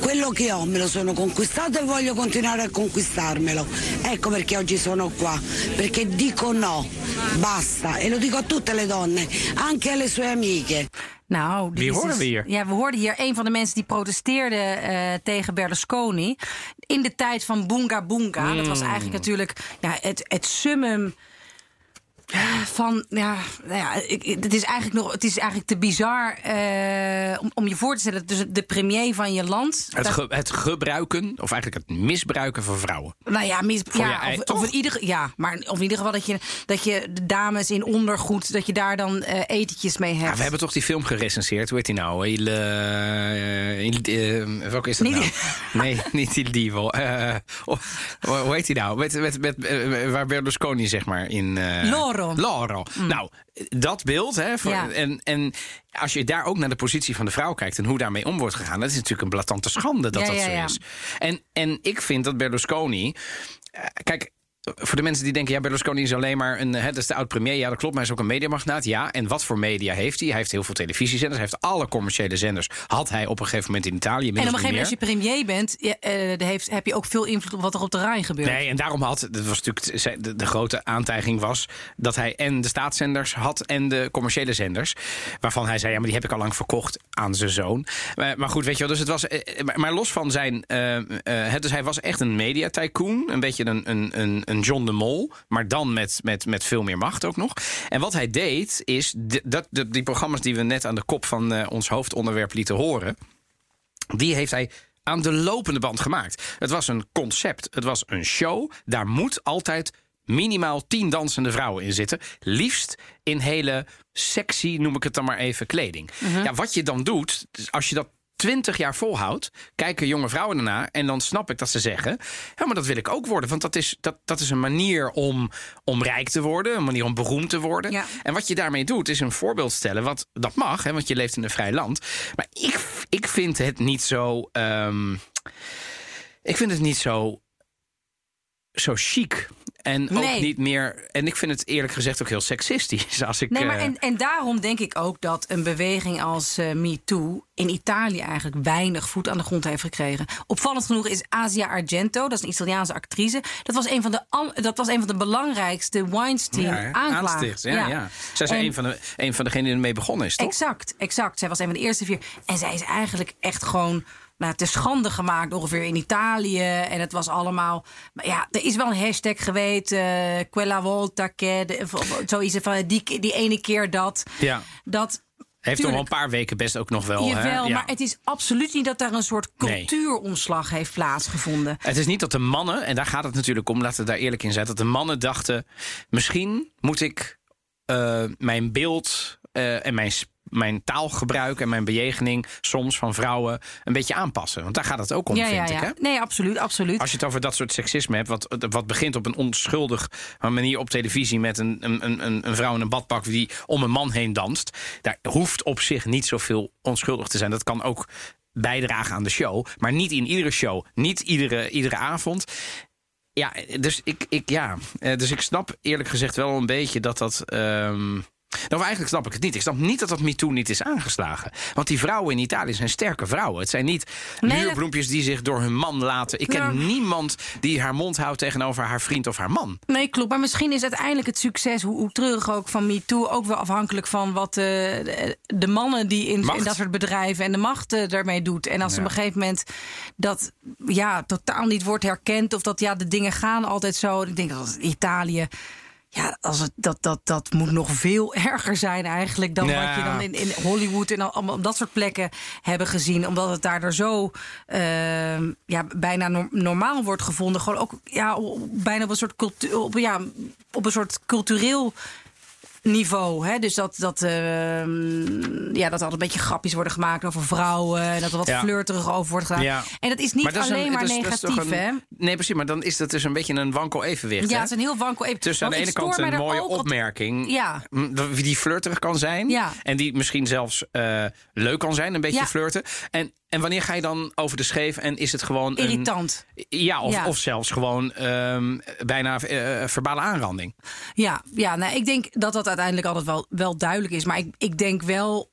Quello che ho me lo sono conquistato e voglio continuare a conquistarmelo. Ecco perché oggi sono qua, perché dico no, basta. E lo dico a tutte le donne, anche alle sue amiche. Nou, Wie is horen dus- we hier? Ja, we hoorden hier een van de mensen die protesteerde eh, tegen Berlusconi. In de tijd van Boonga Boonga. Dat was Hmm. eigenlijk natuurlijk ja, het, het summum. Van, ja, nou ja, ik- het is eigenlijk nog, het is eigenlijk te bizar eh, om, om je voor te stellen. Dus de premier van je land. Het, dat- ge- het gebruiken, of eigenlijk het misbruiken van vrouwen. Nou ja, mis, Voor je ja, of, of in ieder, ja, maar of in ieder geval dat je, dat je de dames in ondergoed, dat je daar dan eh, etentjes mee hebt. Ja, we hebben toch die film gerecenseerd. Hoe heet die nou? Il, eh, welke is dat Niet nou? die- Nee, niet Il Divo. Oh, hoe heet die nou? Met, met, met, waar Berlusconi zeg maar in... Loro. Loro. Nou, dat beeld. Hè, voor, Ja. en, en als je daar ook naar de positie van de vrouw kijkt... en hoe daarmee om wordt gegaan... dat is natuurlijk een blatante schande dat Ja, dat ja, zo ja. is. En, en ik vind dat Berlusconi... eh, Kijk, voor de mensen die denken, ja, Berlusconi is alleen maar een, hè, dat is de oud-premier. Ja, dat klopt, maar hij is ook een mediamagnaat. Ja, en wat voor media heeft hij? Hij heeft heel veel televisiezenders. Hij heeft alle commerciële zenders. Had hij op een gegeven moment in Italië. En op een gegeven moment, als je premier bent, ja, eh, heeft, heb je ook veel invloed op wat er op de Rijn gebeurt. Nee, en daarom had, dat was natuurlijk de, de, grote aantijging was dat hij en de staatszenders had en de commerciële zenders. Waarvan hij zei, ja, maar die heb ik al lang verkocht aan zijn zoon. Maar, maar goed, weet je wel, dus het was, eh, maar, maar los van zijn, eh, eh, het, dus hij was echt een mediatycoon, een beetje een, een, een, een John de Mol, maar dan met, met, met veel meer macht ook nog. En wat hij deed, is dat, de, die programma's die we net aan de kop van eh, ons hoofdonderwerp lieten horen, die heeft hij aan de lopende band gemaakt. Het was een concept, het was een show. Daar moet altijd minimaal tien dansende vrouwen in zitten. Liefst in hele sexy, noem ik het dan maar even, kleding. Ja, wat je dan doet, dus als je dat twintig jaar volhoudt, kijken jonge vrouwen ernaar en dan snap ik dat ze zeggen: ja, maar dat wil ik ook worden, want dat is, dat, dat is een manier om, om rijk te worden, een manier om beroemd te worden. Ja. En wat je daarmee doet, is een voorbeeld stellen. Wat dat mag, hè, want je leeft in een vrij land. Maar ik, ik vind het niet zo. ehm, ik vind het niet zo. Zo chic. En ook niet meer. En ik vind het eerlijk gezegd ook heel seksistisch. Als ik, Nee, maar eh, en, en daarom denk ik ook dat een beweging als eh MeToo in Italië eigenlijk weinig voet aan de grond heeft gekregen. Opvallend genoeg is Asia Argento, dat is een Italiaanse actrice. Dat was een van de, dat was een van de belangrijkste ja, Weinstein-aanklagers. aansticht, Ja, ja. Zij is En- een van, de, een van degenen die ermee begonnen is, toch? Exact, exact. Zij was een van de eerste vier. En zij is eigenlijk echt gewoon nou, te schande gemaakt ongeveer in Italië. En het was allemaal... Maar ja, er is wel een hashtag geweest. eh, quella volta che... de- of- Zoiets van die, die ene keer dat. Ja. Dat... Heeft nog wel een paar weken best ook nog wel. hè? Jawel, Ja. maar het is absoluut niet dat daar een soort Nee. cultuuromslag heeft plaatsgevonden. Het is niet dat de mannen, en daar gaat het natuurlijk om, laten we daar eerlijk in zijn, dat de mannen dachten: misschien moet ik eh, mijn beeld eh, en mijn, mijn taalgebruik en mijn bejegening soms van vrouwen een beetje aanpassen. Want daar gaat het ook om, ja, ja, vind ik. Hè? Nee, absoluut, absoluut. Als je het over dat soort seksisme hebt, wat, wat begint op een onschuldig manier op televisie met een, een, een, een vrouw in een badpak die om een man heen danst, daar hoeft op zich niet zoveel onschuldig te zijn. Dat kan ook bijdragen aan de show, maar niet in iedere show, niet iedere, iedere avond. Ja, dus ik, ik, ja, eh, dus ik snap eerlijk gezegd wel een beetje dat dat. ehm, nou, eigenlijk snap ik het niet. Ik snap niet dat dat MeToo niet is aangeslagen. Want die vrouwen in Italië zijn sterke vrouwen. Het zijn niet Nee, die zich door hun man laten. Ik ken niemand die haar mond houdt tegenover haar vriend of haar man. Nee, klopt. Maar misschien is uiteindelijk het succes, hoe, hoe treurig ook van MeToo, ook wel afhankelijk van wat eh, de, mannen die in, in dat soort bedrijven en de macht eh, daarmee doet. En als Ja. op een gegeven moment dat ja, totaal niet wordt herkend, of dat ja, de dingen gaan altijd zo. Ik denk dat Italië. Ja, als het, dat, dat, dat moet nog veel erger zijn eigenlijk dan Ja. wat je dan in, in Hollywood en al- allemaal dat soort plekken hebben gezien. Omdat het daar er zo ehm, ja, bijna no- normaal wordt gevonden. Gewoon ook ja, bijna op een soort, cultu- op, ja, op een soort cultureel niveau. Hè? Dus dat, dat, ehm, ja, dat er altijd een beetje grapjes worden gemaakt over vrouwen. En dat er wat Ja. flirterig over wordt gedaan. Ja. En dat is niet dat is alleen een- maar is- negatief, een- hè? Nee, precies. Maar dan is dat dus een beetje een wankel evenwicht. Ja, hè? het is een heel wankel even. Tussen aan de ene kant een mooie opmerking. Ja. Die flirterig kan zijn. Ja. En die misschien zelfs eh, leuk kan zijn. Een beetje flirten. En, en wanneer ga je dan over de scheef? En is het gewoon een... Irritant. Ja, of, Ja. of zelfs gewoon ehm, bijna eh, verbale aanranding. Ja, ja nou, ik denk dat dat uiteindelijk altijd wel, wel duidelijk is. Maar ik, ik denk wel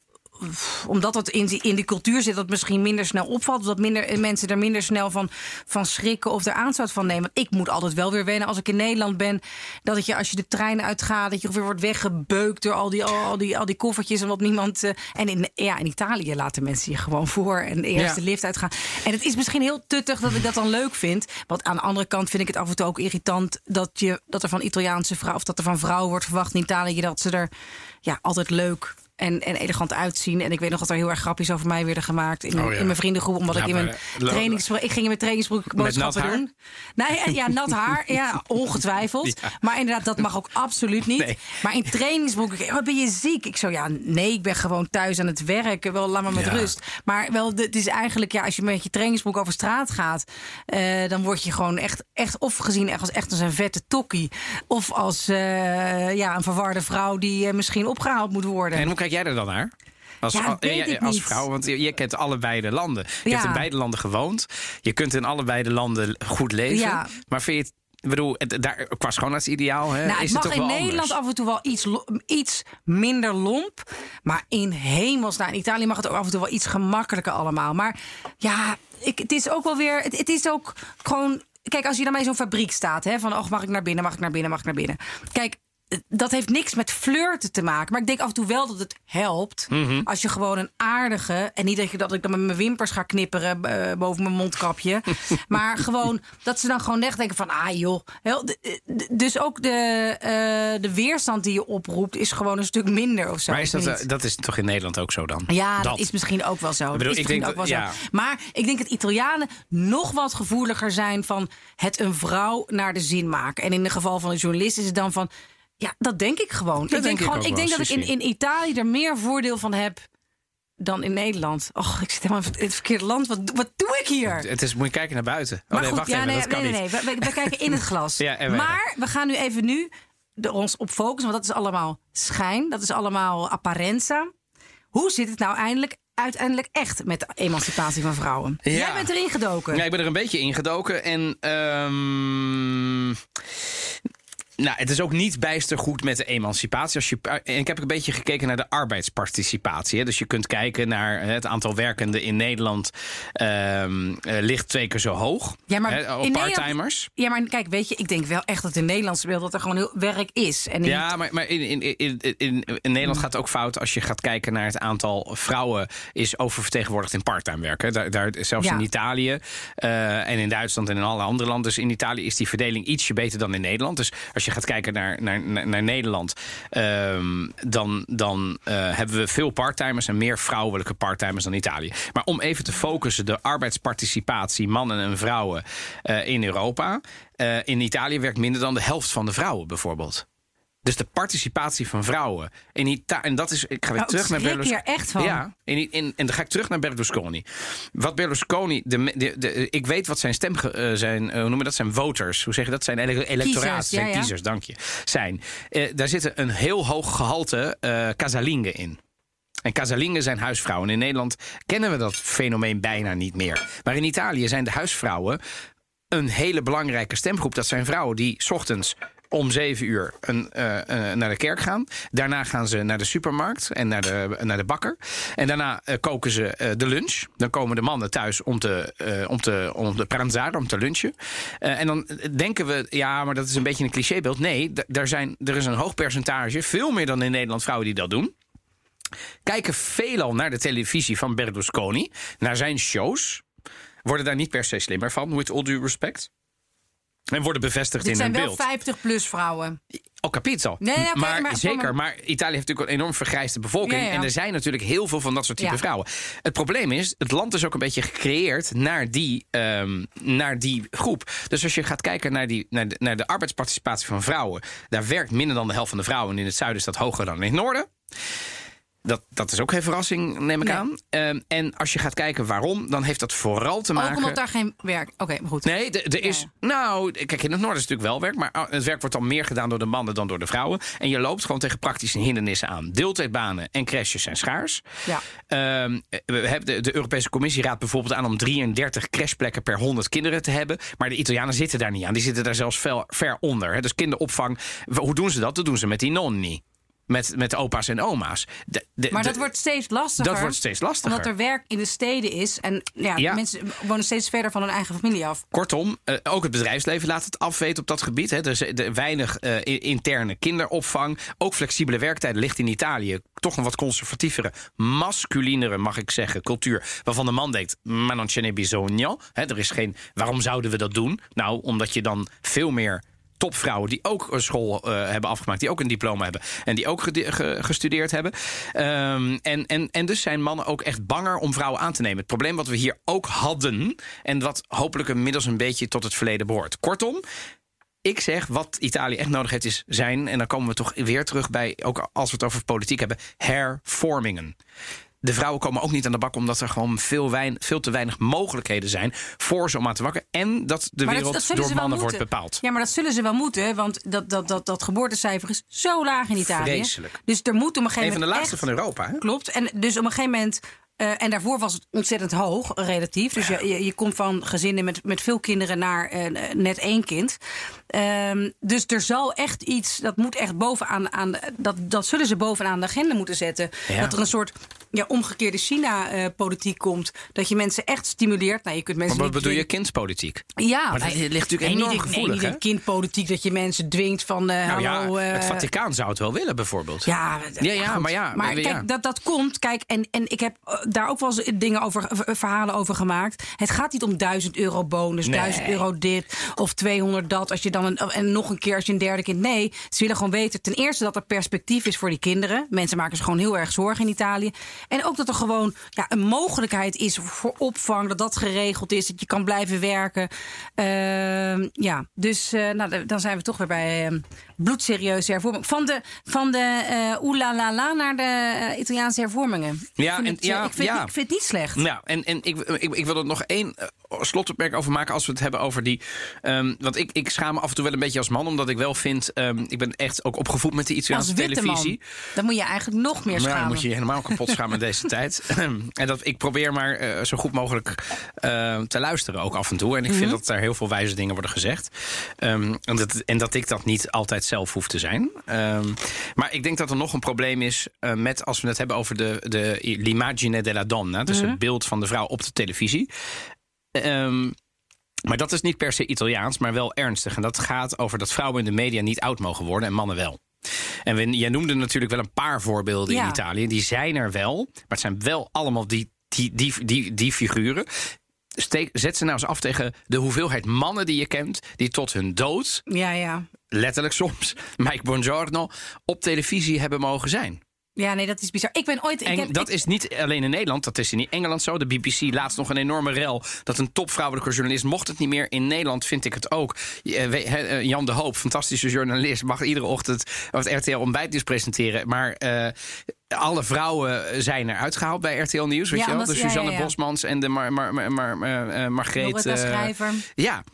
omdat het in die, in die cultuur zit, dat misschien minder snel opvalt. Dat minder, mensen er minder snel van, van schrikken of er aanstoot van nemen. Want ik moet altijd wel weer wennen als ik in Nederland ben. Dat het je als je de trein uitgaat, dat je weer wordt weggebeukt door al die, al die, al die koffertjes. En wat niemand. eh, en in, ja, in Italië laten mensen je gewoon voor en de eerste Ja. lift uitgaan. En het is misschien heel tuttig dat ik dat dan leuk vind. Want aan de andere kant vind ik het af en toe ook irritant dat, je, dat er van Italiaanse vrouw of dat er van vrouwen wordt verwacht in Italië dat ze er ja, altijd leuk en, en elegant uitzien. En ik weet nog dat er heel erg grapjes over mij werden gemaakt in, Oh ja. in mijn vriendengroep. Omdat Ja, ik in mijn eh, trainingsbroek. Ik ging in mijn trainingsbroek boodschappen doen. Nee, ja, ja, nat haar. Ja, ongetwijfeld. Ja. Maar inderdaad, dat mag ook absoluut niet. Nee. Maar in trainingsbroek, wat ben je ziek? Ik zo, ja, nee, ik ben gewoon thuis aan het werken. Wel, laat maar met rust. Maar wel, het is eigenlijk, ja, als je met je trainingsbroek over straat gaat, eh, dan word je gewoon echt, echt of gezien echt als echt als een vette tokkie, of als eh, ja, een verwarde vrouw die eh, misschien opgehaald moet worden. En hoe kijk jij er dan naar? Als, Ja, ik als vrouw, want je, je kent allebei de landen. Je Ja. hebt in beide landen gewoond. Je kunt in allebei de landen goed leven. Ja. Maar vind je het, ik bedoel, het, daar, qua schoonheidsideaal hè, Nou, is het het mag toch in wel Nederland anders? af en toe wel iets, iets minder lomp. Maar in hemelsnaam, in Italië mag het ook af en toe wel iets gemakkelijker allemaal. Maar ja, ik, het is ook wel weer... Het, het is ook gewoon... Kijk, als je dan bij zo'n fabriek staat... Hè, van, oh, mag ik naar binnen, mag ik naar binnen, mag ik naar binnen. Kijk, dat heeft niks met flirten te maken. Maar ik denk af en toe wel dat het helpt. Mhm. Als je gewoon een aardige... En niet dat, je, dat ik dan met mijn wimpers ga knipperen eh, boven mijn mondkapje. maar gewoon dat ze dan gewoon echt denken van... Ah joh. Heel- Dus ook de, eh, de weerstand die je oproept is gewoon een stuk minder of zo. Maar is dat, eh, dat is toch in Nederland ook zo dan? Ja, dat. is misschien ook wel zo. bedoel, dat is ik denk ook wel dat- zo. Maar ik denk dat Italianen nog wat gevoeliger zijn van het een vrouw naar de zin maken. En in het geval van een journalist is het dan van. Ja, dat denk ik gewoon. ik denk denk, ik gewoon, ik wel, denk dat ik in, in Italië er meer voordeel van heb dan in Nederland. Och, ik zit helemaal in het verkeerde land. Wat, wat doe ik hier? Het is, moet je kijken naar buiten. Oh nee, goed, wacht ja, even, nee, dat kan nee, nee, niet. nee. We, we- kijken in het glas. Ja, en wij maar we gaan nu even nu er ons op focussen, want dat is allemaal schijn. Dat is allemaal apparenza. Hoe zit het nou eindelijk, uiteindelijk echt met de emancipatie van vrouwen? Ja. Jij bent erin gedoken. Ja, ik ben er een beetje ingedoken. En ehm, nou, het is ook niet bijster goed met de emancipatie. Als je, en ik heb een beetje gekeken naar de arbeidsparticipatie. Hè. Dus je kunt kijken naar eh, het aantal werkenden in Nederland. ehm, eh, ligt twee keer zo hoog. Ja, maar hè, in parttimers. Ja, maar kijk, weet je, ik denk wel echt dat in Nederlandse beeld dat er gewoon heel werk is. En Ja, maar, maar in, in, in, in, in Nederland gaat het ook fout als je gaat kijken naar het aantal vrouwen is oververtegenwoordigd in parttime werken. Daar, daar, zelfs Ja. in Italië eh, en in Duitsland en in alle andere landen. Dus in Italië is die verdeling ietsje beter dan in Nederland. Dus als je gaat kijken naar, naar, naar, naar Nederland, ehm, dan, dan eh, hebben we veel parttimers en meer vrouwelijke parttimers dan Italië. Maar om even te focussen, de arbeidsparticipatie mannen en vrouwen eh, in Europa. Eh, in Italië werkt minder dan de helft van de vrouwen bijvoorbeeld. Dus de participatie van vrouwen. In Ita en dat is. Ik ga weer Oh, ik terug naar Berlusconi. hier echt van. Ja, in, in, en dan ga ik terug naar Berlusconi. Wat Berlusconi. De, de, de, ik weet wat zijn stem. eh, zijn, eh, hoe noemen dat? Zijn voters. Hoe zeg je dat? Zijn ele electoraat. Zijn ja, ja. kiezers, dank je. Zijn. Eh, daar zitten een heel hoog gehalte eh casalinghe in. En casalinghe zijn huisvrouwen. In Nederland kennen we dat fenomeen bijna niet meer. Maar in Italië zijn de huisvrouwen een hele belangrijke stemgroep. Dat zijn vrouwen die 's ochtends om zeven uur een, eh, eh, naar de kerk gaan. Daarna gaan ze naar de supermarkt en naar de, naar de bakker. En daarna eh, koken ze de lunch. Dan komen de mannen thuis om te, om te, om te pranzare, om te lunchen. En dan denken we, ja, maar dat is een beetje een clichébeeld. Nee, daar zijn, er is een hoog percentage, veel meer dan in Nederland, vrouwen die dat doen kijken veelal naar de televisie van Berlusconi, naar zijn shows, worden daar niet per se slimmer van, with all due respect. En worden bevestigd Dit in zijn hun wel beeld. 50-plus vrouwen. Oh, capito. Nee, maar, maar- zeker, maar Italië heeft natuurlijk een enorm vergrijsde bevolking. Ja, ja. En er zijn natuurlijk heel veel van dat soort type Ja. vrouwen. Het probleem is, het land is ook een beetje gecreëerd naar die, ehm, naar die groep. Dus als je gaat kijken naar, die, naar, de, naar de arbeidsparticipatie van vrouwen, daar werkt minder dan de helft van de vrouwen. En in het zuiden is dat hoger dan in het noorden. Dat, dat is ook geen verrassing, neem ik Nee. aan. Ehm, en als je gaat kijken waarom, dan heeft dat vooral te maken. Ook omdat daar geen werk... Oké, goed. Nee, er- is. Ja. Nou, kijk, in het noorden is natuurlijk wel werk. Maar ah, het werk wordt dan meer gedaan door de mannen dan door de vrouwen. En je loopt gewoon tegen praktische hindernissen aan. Deeltijdbanen en crashes zijn schaars. Ja. Ehm, we hebben de, de Europese Commissie raadt bijvoorbeeld aan om 33 crashplekken per 100 kinderen te hebben. Maar de Italianen zitten daar niet aan. Die zitten daar zelfs ver, ver onder. Hè. Dus kinderopvang. Hoe doen ze dat? Dat doen ze met die nonni. Met, met opa's en oma's. De- de- Maar de- dat wordt steeds lastiger. dat wordt steeds lastiger. Omdat er werk in de steden is. En ja, Ja. mensen wonen steeds verder van hun eigen familie af. Kortom, eh, ook het bedrijfsleven laat het afweten op dat gebied. Hè. Dus de weinig eh, interne kinderopvang. Ook flexibele werktijden ligt in Italië. Toch een wat conservatievere, masculinere, mag ik zeggen, cultuur. Waarvan de man denkt, ma non ce n'è bisogno. Hè, er is geen, waarom zouden we dat doen? Nou, omdat je dan veel meer topvrouwen die ook school eh, hebben afgemaakt, die ook een diploma hebben en die ook gestudeerd hebben. Ehm, en, en, en dus zijn mannen ook echt banger om vrouwen aan te nemen. Het probleem wat we hier ook hadden en wat hopelijk inmiddels een beetje tot het verleden behoort. Kortom, ik zeg wat Italië echt nodig heeft is zijn, en dan komen we toch weer terug bij, ook als we het over politiek hebben, hervormingen. De vrouwen komen ook niet aan de bak omdat er gewoon veel, wein, veel te weinig mogelijkheden zijn voor ze om aan te wakken. En dat de Maar wereld dat door mannen wordt bepaald. Ja, maar dat zullen ze wel moeten. Want dat, dat, dat, dat geboortecijfer is zo laag in Italië. Vreselijk. Dus er moet op een gegeven Een van de moment. laagste echt- van Europa. Hè? Klopt. En dus op een gegeven moment. eh, en daarvoor was het ontzettend hoog, relatief. Dus je, je, je komt van gezinnen met, met veel kinderen naar eh, net één kind. Ehm, dus er zal echt iets, dat moet echt bovenaan, aan, dat, dat zullen ze bovenaan de agenda moeten zetten. Ja. Dat er een soort ja, omgekeerde China-politiek komt. Dat je mensen echt stimuleert. Nou, je kunt mensen Maar wat bedoel je kindspolitiek? Ja, Maar dat ligt natuurlijk nee, enorm niet, gevoelig, Nee, niet kindpolitiek dat je mensen dwingt van... eh Nou hallo, ja, het eh, Vaticaan zou het wel willen, bijvoorbeeld. ja, Ja, ja, goed. maar ja, Maar kijk, ja. Dat, dat komt. Kijk, en, en ik heb eh, daar ook wel eens dingen over, verhalen over gemaakt. Het gaat niet om 1000 euro bonus, Nee. 1000 euro dit of 200 dat. Als je dan een, en nog een keer als je een derde kind. Nee, ze willen gewoon weten ten eerste dat er perspectief is voor die kinderen. Mensen maken zich gewoon heel erg zorgen in Italië. En ook dat er gewoon ja, een mogelijkheid is voor opvang, dat dat geregeld is, dat je kan blijven werken. Ehm, ja, dus eh, nou, dan zijn we toch weer bij eh, bloedserieuze hervorming. Van de, van de eh la la naar de eh, Italiaanse hervormingen. Ja, ik vind, en- het, eh, ja, ik, vind, ja. ik vind het niet slecht. Nou, en, en ik, ik, ik wil er nog één eh, slotopmerking over maken als we het hebben over die. ehm, want ik, ik schaam me af en toe wel een beetje als man, omdat ik wel vind. ehm, ik ben echt ook opgevoed met de Italiaanse televisie. man, dan moet je eigenlijk nog meer Maar ja, schamen. dan moet je je helemaal kapot schamen in deze tijd. en dat, ik probeer maar eh, zo goed mogelijk eh, te luisteren ook af en toe. En ik Mhm. vind dat er heel veel wijze dingen worden gezegd. Ehm, en, dat, en dat ik dat niet altijd zelf hoef te zijn. Ehm, maar ik denk dat er nog een probleem is eh, met als we het hebben over de, de l'immagine della donna. Dus Mhm. het beeld van de vrouw op de televisie. Ehm, maar dat is niet per se Italiaans, maar wel ernstig. En dat gaat over dat vrouwen in de media niet oud mogen worden en mannen wel. En we, jij noemde natuurlijk wel een paar voorbeelden in. Italië. Die zijn er wel, maar het zijn wel allemaal die, die, die, die, die figuren. Steek, zet ze nou eens af tegen de hoeveelheid mannen die je kent... die tot hun dood, Ja, ja. Letterlijk soms, Mike Buongiorno... op televisie hebben mogen zijn. Ja, nee, dat is bizar. Ik ben ooit. Ik En heb, dat ik- is niet alleen in Nederland, dat is in Engeland zo. De BBC laatst nog een enorme rel. Dat een topvrouwelijke journalist mocht het niet meer. In Nederland vind ik het ook. He- eh, Jan de Hoop, fantastische journalist, mag iedere ochtend het RTL ontbijtnieuws presenteren. Maar eh, alle vrouwen zijn eruit gehaald bij RTL Nieuws. Weet Ja, je wel? De ja, Suzanne ja. Bosmans en de Mar, Mar, Mar, Mar- eh, eh, Margreet. Eh, ja.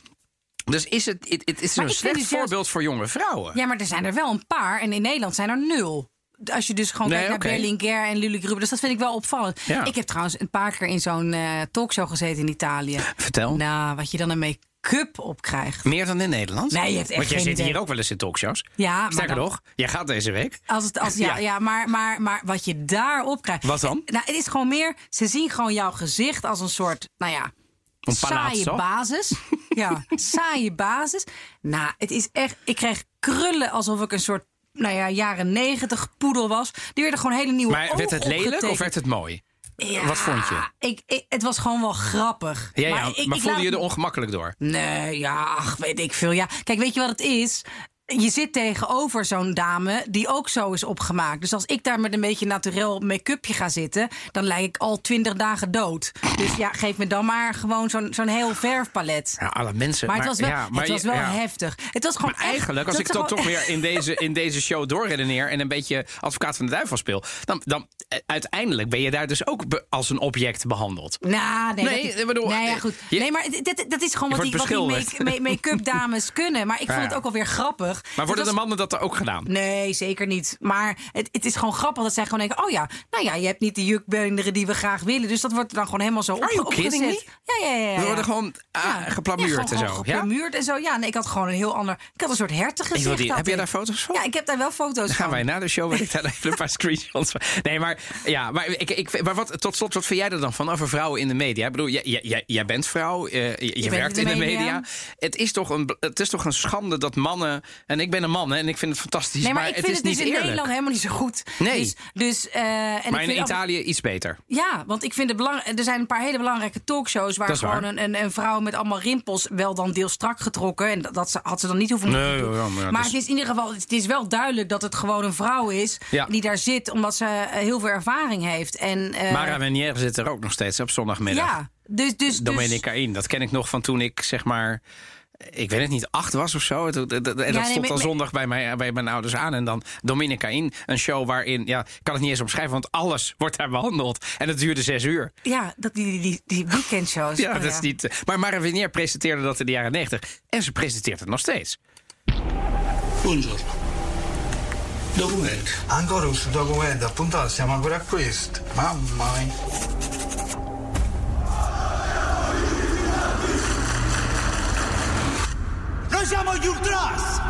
Dus is het, het, het is Maar een slecht juist- voorbeeld voor jonge vrouwen. Ja, maar er zijn er wel een paar. En in Nederland zijn er nul. Als je dus gewoon Nee, kijkt naar oké. Berlinguer en Lully Gruber. Dus dat vind ik wel opvallend. Ja. Ik heb trouwens een paar keer in zo'n eh, talkshow gezeten in Italië. Vertel. Nou, wat je dan een make-up op krijgt. Meer dan in Nederland? Nee, je hebt echt Want jij geen zit idee. hier ook wel eens in talkshows. Ja, Sterker dan- nog, jij gaat deze week. Als het, als, ja, Ja. ja. maar, maar, maar wat je daarop krijgt. Wat dan? Nou, het is gewoon meer. Ze zien gewoon jouw gezicht als een soort. Nou ja. Een Saaie palazzo. basis. Ja, saaie basis. Nou, het is echt. Ik kreeg krullen alsof ik een soort. Nou ja, jaren negentig poedel was. Die werden gewoon hele nieuwe. Maar werd het lelijk of werd het mooi? Ja, Wat vond je? Ik, ik, het was gewoon wel grappig. Ja, ja, maar, ik- ik voelde je er ongemakkelijk door? Nee, ja, ach, weet ik veel. Ja, kijk, weet je wat het is? Je zit tegenover zo'n dame die ook zo is opgemaakt. Dus als ik daar met een beetje naturel make-upje ga zitten, dan lijk ik al twintig dagen dood. Dus ja, geef me dan maar gewoon zo'n zo'n heel verfpalet. Ja, alle mensen. Maar het was wel, ja, maar het was wel ja. heftig. Het was gewoon Maar eigenlijk, als ik dat dan toch gewoon- weer in deze, in deze show doorredeneer en een beetje advocaat van de duivel speel, dan, dan eh, uiteindelijk ben je daar dus ook als een object behandeld. Nou, nee, Nee, dat, bedoel, nee, ja, eh, goed. je- nee, maar dit- dat is gewoon wat die, die beschilderd. make- make-up dames kunnen. Maar ik vond het ook alweer grappig grappig. Maar worden de mannen dat er ook gedaan? Nee, zeker niet. Maar het, het is gewoon grappig dat zij gewoon denken... oh ja, nou ja, je hebt niet de jukbeenderen die we graag willen. Dus dat wordt dan gewoon helemaal zo op, Are opgezet. Ja, ja, ja. ja, We worden gewoon ah, geplamuurd en zo. Geplamuurd en zo. Ja, nee, ik had gewoon een heel ander... Ik had een soort hertengezicht. Die, heb jij daar foto's van? Ja, ik heb daar wel foto's Dan van. gaan wij na de show ik daar even een paar screenshots van. Nee, maar, ja, maar, ik, ik, maar wat, tot slot, wat vind jij er dan van over vrouwen in de media? Ik bedoel, jij, jij- jij, bent vrouw, eh, je, werkt in de media. media. Het, is toch een, het is toch een schande dat mannen... En ik ben een man hè, en ik vind het fantastisch, Nee, maar, maar, ik het vind is het dus niet in eerlijk. Nederland helemaal niet zo goed. Nee. Dus, dus, eh, en ik maar in Italië iets beter. Ja, want ik vind het belangrijk. Er zijn een paar hele belangrijke talkshows waar is gewoon waar. een, een, een vrouw met allemaal rimpels wel dan deels strak getrokken. En dat, ze- had ze dan niet hoeven Nee, moeten doen. ja, maar ja, maar dus- het is in ieder geval, het is wel duidelijk dat het gewoon een vrouw is Ja. die daar zit, omdat ze eh, heel veel ervaring heeft. En, eh, Mara Wenier zit er ook nog steeds op zondagmiddag. ja, dus, dus, dus Domenica In. Dat ken ik nog van toen ik zeg maar. Ik weet het niet, acht was of zo. En dat nee, stond maar- zondag bij, mij, bij mijn ouders aan. En dan Dominica In. Een show waarin, ja, ik kan het niet eens omschrijven, want alles wordt daar behandeld. En het duurde zes uur. ja, dat, die, die, die, weekendshows. Ja, Oh, dat is niet. eh, Maar Mara Wenier presenteerde dat in de jaren negentig. En ze presenteert het nog steeds. Buongiorno. Documento. Ancora questo documento, appuntato, siamo ancora a questo. Mamma mia. Siamo gli Ultras!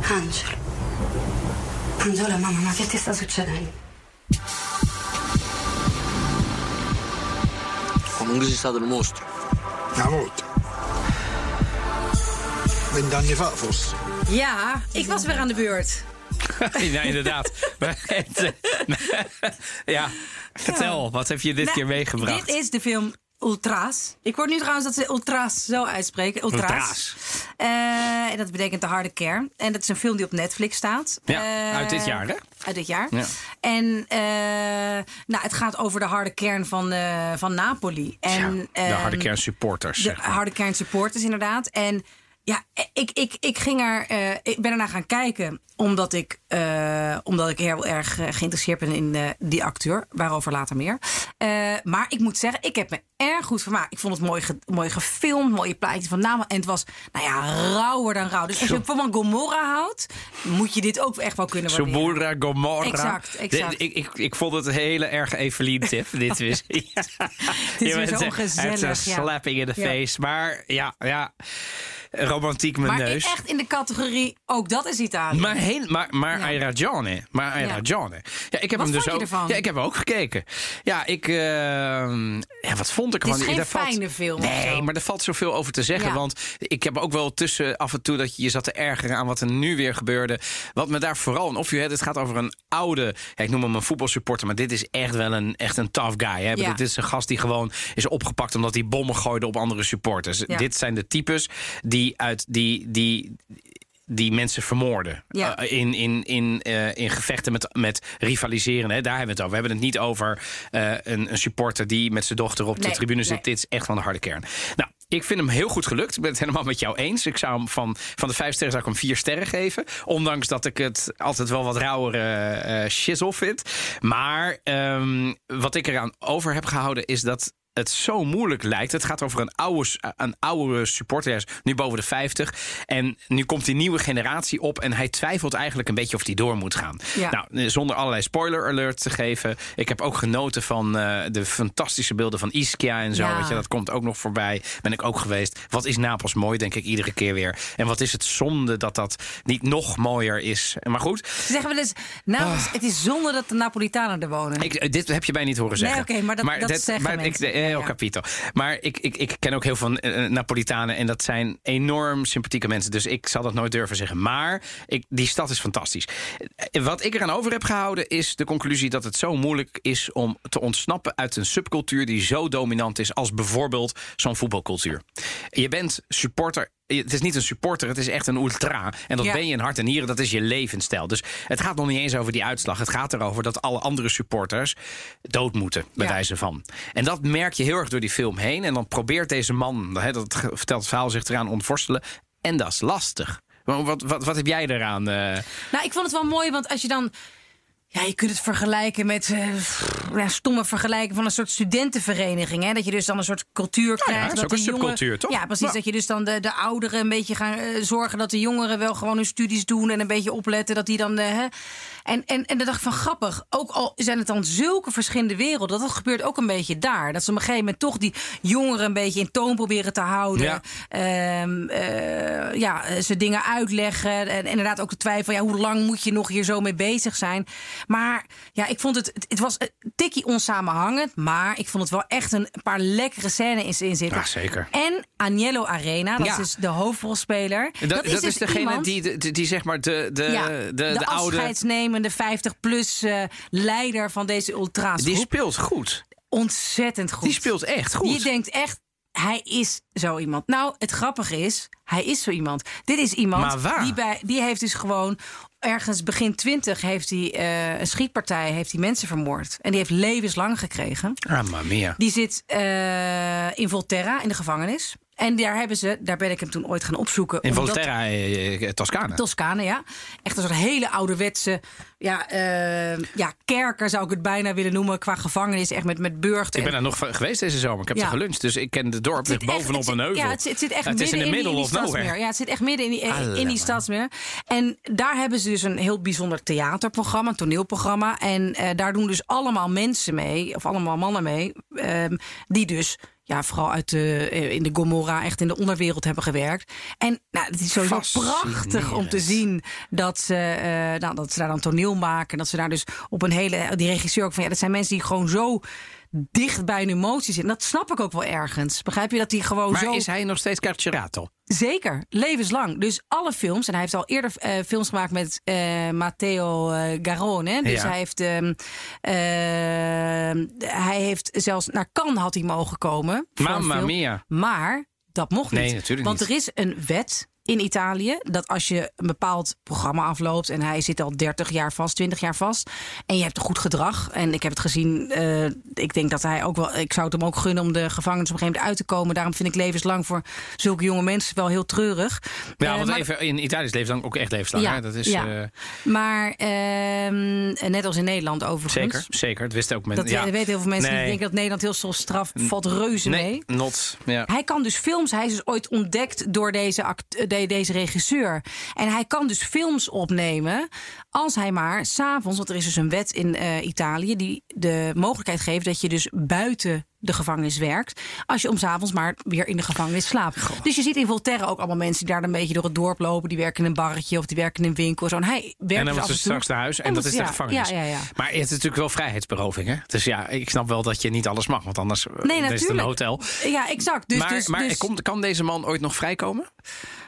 Angelo. Angelo, mamma, ma che ti sta succedendo? Comunque sei stato un mostro. Una volta. Vent'anni fa forse. Ja, ik was weer aan de beurt. ja, inderdaad. Eh, ja, vertel, wat heb je dit Nou, keer meegebracht? Dit is de film Ultras. Ik hoor nu trouwens dat ze Ultras zo uitspreken. Ultras. Ultras. Eh, en dat betekent de harde kern. En dat is een film die op Netflix staat. Ja, Eh, uit dit jaar, hè? Uit dit jaar. Ja. En nou, het gaat over de harde kern van, van Napoli. En, Ja, de harde ehm, kern supporters. de zeg maar. harde kern supporters, inderdaad. En ja, ik, ik, ik, ging er, eh, ik ben ernaar gaan kijken omdat ik, eh, omdat ik heel erg eh, geïnteresseerd ben in eh, die acteur. Waarover later meer. Eh, maar ik moet zeggen, ik heb me erg goed vermaakt. Ik vond het mooi, ge- mooi gefilmd, mooie plaatjes van namen. En het was, nou ja, rauwer dan rauw. Dus als je van Gomorra houdt, moet je dit ook echt wel kunnen waarderen. Subura, Gomorra. Exact, exact. Ik, ik, ik vond het een hele erg Evelien-tip. dit is, ja. Het is zo Het is gezellig. een ja. slapping in Ja. face. Maar ja, ja, romantiek mijn Maar neus. echt in de categorie, ook dat is Italië. Maar, heel, maar, maar Ja. Ragione. Maar Hai Ja. Ja, ik heb Wat hem dus vond je ook. ervan? Ja, ik heb ook gekeken. Ja, ik. eh, ja, wat vond ik Het is ervan? geen valt- fijne film of Nee, maar er valt zoveel over te zeggen. Ja. Want ik heb ook wel tussen af en toe dat je je zat te ergeren aan wat er nu weer gebeurde. Wat me daar vooral opviel. hè, Het gaat over een oude. Ik noem hem een voetbalsupporter. Maar dit is echt wel een, echt een tough guy. Hè? Dit is een gast die gewoon is opgepakt omdat hij bommen gooide op andere supporters. Dit zijn de types die uit die. die die mensen vermoorden. Ja. Eh, in, in, in, eh, in gevechten met, met rivaliseren. Hè? Daar hebben we het over. We hebben het niet over eh, een, een supporter die met zijn dochter op de tribune zit. nee. Dit is echt van de harde kern. Nou, ik vind hem heel goed gelukt. Ik ben het helemaal met jou eens. Ik zou hem van, van de vijf sterren zou ik hem vier sterren geven. Ondanks dat ik het altijd wel wat rauwere eh shizzle vind. Maar ehm, wat ik eraan over heb gehouden is dat het zo moeilijk lijkt. Het gaat over een oude, een oude supporter. Hij is nu boven de 50. En nu komt die nieuwe generatie op. En hij twijfelt eigenlijk een beetje of hij door moet gaan. Ja. Nou, zonder allerlei spoiler alert te geven. Ik heb ook genoten van eh, de fantastische beelden van Ischia en zo. Ja. Weet je, dat komt ook nog voorbij. Ben ik ook geweest. Wat is Napels mooi, denk ik iedere keer weer. En wat is het zonde dat dat niet nog mooier is. Maar goed, Ze zeggen wel eens, nou, het is zonde dat de Napolitanen er wonen. Ah. ik, eh, dit heb je mij niet horen Nee, zeggen. oké, maar dat- dat zeggen maar ik, eh, Ja, capito. Maar ik, ik, ik ken ook heel veel eh, Napolitanen en dat zijn enorm sympathieke mensen. Dus ik zal dat nooit durven zeggen. Maar ik, die stad is fantastisch. Eh, Wat ik eraan over heb gehouden is de conclusie dat het zo moeilijk is om te ontsnappen uit een subcultuur die zo dominant is als bijvoorbeeld zo'n voetbalcultuur. Je bent supporter het is niet een supporter, het is echt een ultra. En dat Ja. ben je in hart en nieren, dat is je levensstijl. Dus het gaat nog niet eens over die uitslag. Het gaat erover dat alle andere supporters dood moeten, bij Ja. wijze van. En dat merk je heel erg door die film heen. En dan probeert deze man, dat vertelt het verhaal, zich eraan ontworstelen. En dat is lastig. Wat, wat, wat heb jij eraan? eh? Nou, ik vond het wel mooi, want als je dan. Ja, je kunt het vergelijken met eh, ja, stomme vergelijking van een soort studentenvereniging. Hè? Dat je dus dan een soort cultuur ja, krijgt. is dat ook een jongeren- subcultuur, toch? Ja, precies. Ja. Dat je dus dan de, de ouderen een beetje gaan eh, zorgen dat de jongeren wel gewoon hun studies doen en een beetje opletten. Dat die dan. eh? En, en, en dan dacht ik van grappig. Ook al zijn het dan zulke verschillende werelden. Dat gebeurt ook een beetje daar. Dat ze op een gegeven moment toch die jongeren een beetje in toon proberen te houden. Ja. Ehm, eh, ja, ze dingen uitleggen. En inderdaad ook de twijfel, ja, hoe lang moet je nog hier zo mee bezig zijn? Maar ja, ik vond het, het, was een tikkie onsamenhangend. Maar ik vond het wel echt een paar lekkere scènes in zitten. Ja, zeker. En Agnello Arena, dat Ja. is dus de hoofdrolspeler. Dat, dat, is, dus degene iemand- die, die, die zeg maar de, de, ja, de, de, de, oude... afscheidsnemende 50-plus eh, leider van deze ultra's. Die speelt goed. ontzettend goed. Die speelt echt goed. Je denkt echt, hij is zo iemand. Nou, het grappige is, hij is zo iemand. Dit is iemand Maar waar? die, bij, die heeft dus gewoon ergens begin twintig heeft hij eh, een schietpartij, heeft hij mensen vermoord. En die heeft levenslang gekregen. Mamma mia. Die zit eh, in Volterra in de gevangenis. En daar hebben ze, daar ben ik hem toen ooit gaan opzoeken. In Volterra, eh, eh, Toscane. Toscane, ja. Echt een soort hele ouderwetse ja, eh, ja, kerker zou ik het bijna willen noemen. Qua gevangenis, echt met, met burcht. Ik ben daar nog geweest deze zomer. Ik heb Ja. er geluncht. Dus ik ken het dorp Het zit ligt bovenop echt- een heuvel. Ja, het zit, het zit echt het is in midden de middle die of nowhere. Ja, het zit echt midden in die, in die stadsmeer. En daar hebben ze dus een heel bijzonder theaterprogramma, een toneelprogramma. En eh, daar doen dus allemaal mensen mee, of allemaal mannen mee, ehm, die dus ja, vooral uit de, eh, in de Gomorra echt in de onderwereld hebben gewerkt. En nou, het is sowieso prachtig om te zien dat ze, eh, nou, dat ze daar dan toneel maken. Dat ze daar dus op een hele. Die regisseur ook van ja, dat zijn mensen die gewoon zo dicht bij hun emoties zitten. En dat snap ik ook wel ergens. Begrijp je dat die gewoon Maar zo. is hij nog steeds Carcerato? Zeker, levenslang. Dus alle films, en hij heeft al eerder eh, films gemaakt met eh, Matteo Garone. Dus Ja. hij heeft, ehm, ehm, hij heeft zelfs naar Cannes had hij mogen komen. een Mamma mia. Maar dat mocht niet. Nee, Want er is een wet in Italië dat als je een bepaald programma afloopt en hij zit al 30 jaar vast, 20 jaar vast en je hebt een goed gedrag en ik heb het gezien, eh, ik denk dat hij ook wel, ik zou het hem ook gunnen om de gevangenis op een gegeven moment uit te komen. Daarom vind ik levenslang voor zulke jonge mensen wel heel treurig. Ja, Eh, want maar- even, in Italië is levenslang ook echt levenslang. Ja, hè? Dat is, ja. eh, Maar ehm, net als in Nederland overigens. zeker, zeker. Dat wisten ook mensen. Dat ja. weten heel veel mensen die Nee. denken dat Nederland heel veel straf valt reuze Nee, mee. not. Ja. Hij kan dus films, hij is dus ooit ontdekt door deze, act, de- deze regisseur. En hij kan dus films opnemen als hij maar s'avonds, want er is dus een wet in eh, Italië die de mogelijkheid geeft dat je dus buiten de gevangenis werkt. Als je om 's avonds maar weer in de gevangenis slaapt. Dus je ziet in Volterra ook allemaal mensen die daar een beetje door het dorp lopen. Die werken in een barretje of die werken in een winkel. Zo. En hij werkt En dus dan af was ze straks naar huis en, En dat dat- is de gevangenis. ja, ja, ja. Maar het is natuurlijk wel vrijheidsberoving. Hè? Dus ja, ik snap wel dat je niet alles mag. Want anders eh, Nee, is het een hotel. Ja, exact. Dus, maar dus, maar dus, kan deze man ooit nog vrijkomen?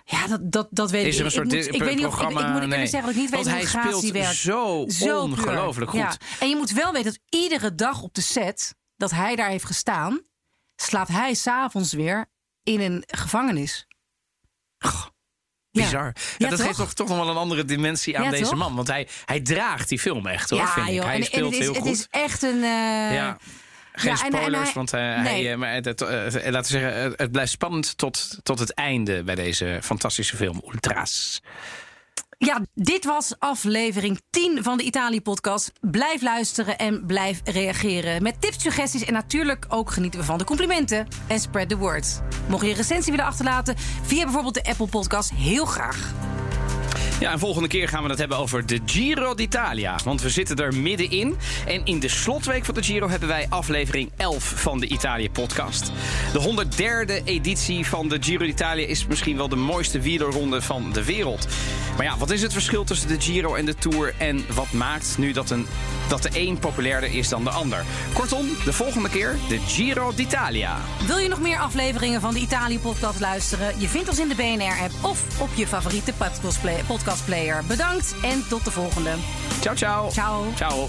ja, dat, dat, dat weet Is er ik een soort ik. Moet, ik weet niet of ik, ik moet Nee. zeggen dat ik niet weet Want hoe hij gratie werkt. zo puur. ongelooflijk goed. Ja. En je moet wel weten dat iedere dag op de set dat hij daar heeft gestaan, slaapt hij s'avonds weer in een gevangenis. Bizar. Ja, Ja, dat toch? geeft toch, toch nog wel een andere dimensie aan Ja, deze toch? man. Want hij, hij draagt die film echt hoor, vind ik. Hij en, en speelt het is, heel het goed. is echt een. eh, ja. Geen ja, en- en spoilers, hij- want eh, hij, nee. eh, maar het, het, laten we zeggen, het, het blijft spannend tot, tot het einde bij deze fantastische film Ultras. Ja, dit was aflevering 10 van de Italië-podcast. Blijf luisteren en blijf reageren. Met tips, suggesties en natuurlijk ook genieten we van de complimenten. En spread the word. Mocht je een recensie willen achterlaten via bijvoorbeeld de Apple Podcast, heel graag. Ja, en volgende keer gaan we het hebben over de Giro d'Italia. Want we zitten er middenin. En in de slotweek van de Giro hebben wij aflevering 11 van de Italië-podcast. De 103e editie van de Giro d'Italia is misschien wel de mooiste wielerronde van de wereld. Maar ja, wat is het verschil tussen de Giro en de Tour? En wat maakt nu dat, een, dat de een populairder is dan de ander? Kortom, de volgende keer de Giro d'Italia. Wil je nog meer afleveringen van de Italië-podcast luisteren? Je vindt ons in de BNR-app of op je favoriete podcastplay- podcastplayer. Bedankt en tot de volgende. Ciao, ciao. Ciao. Ciao.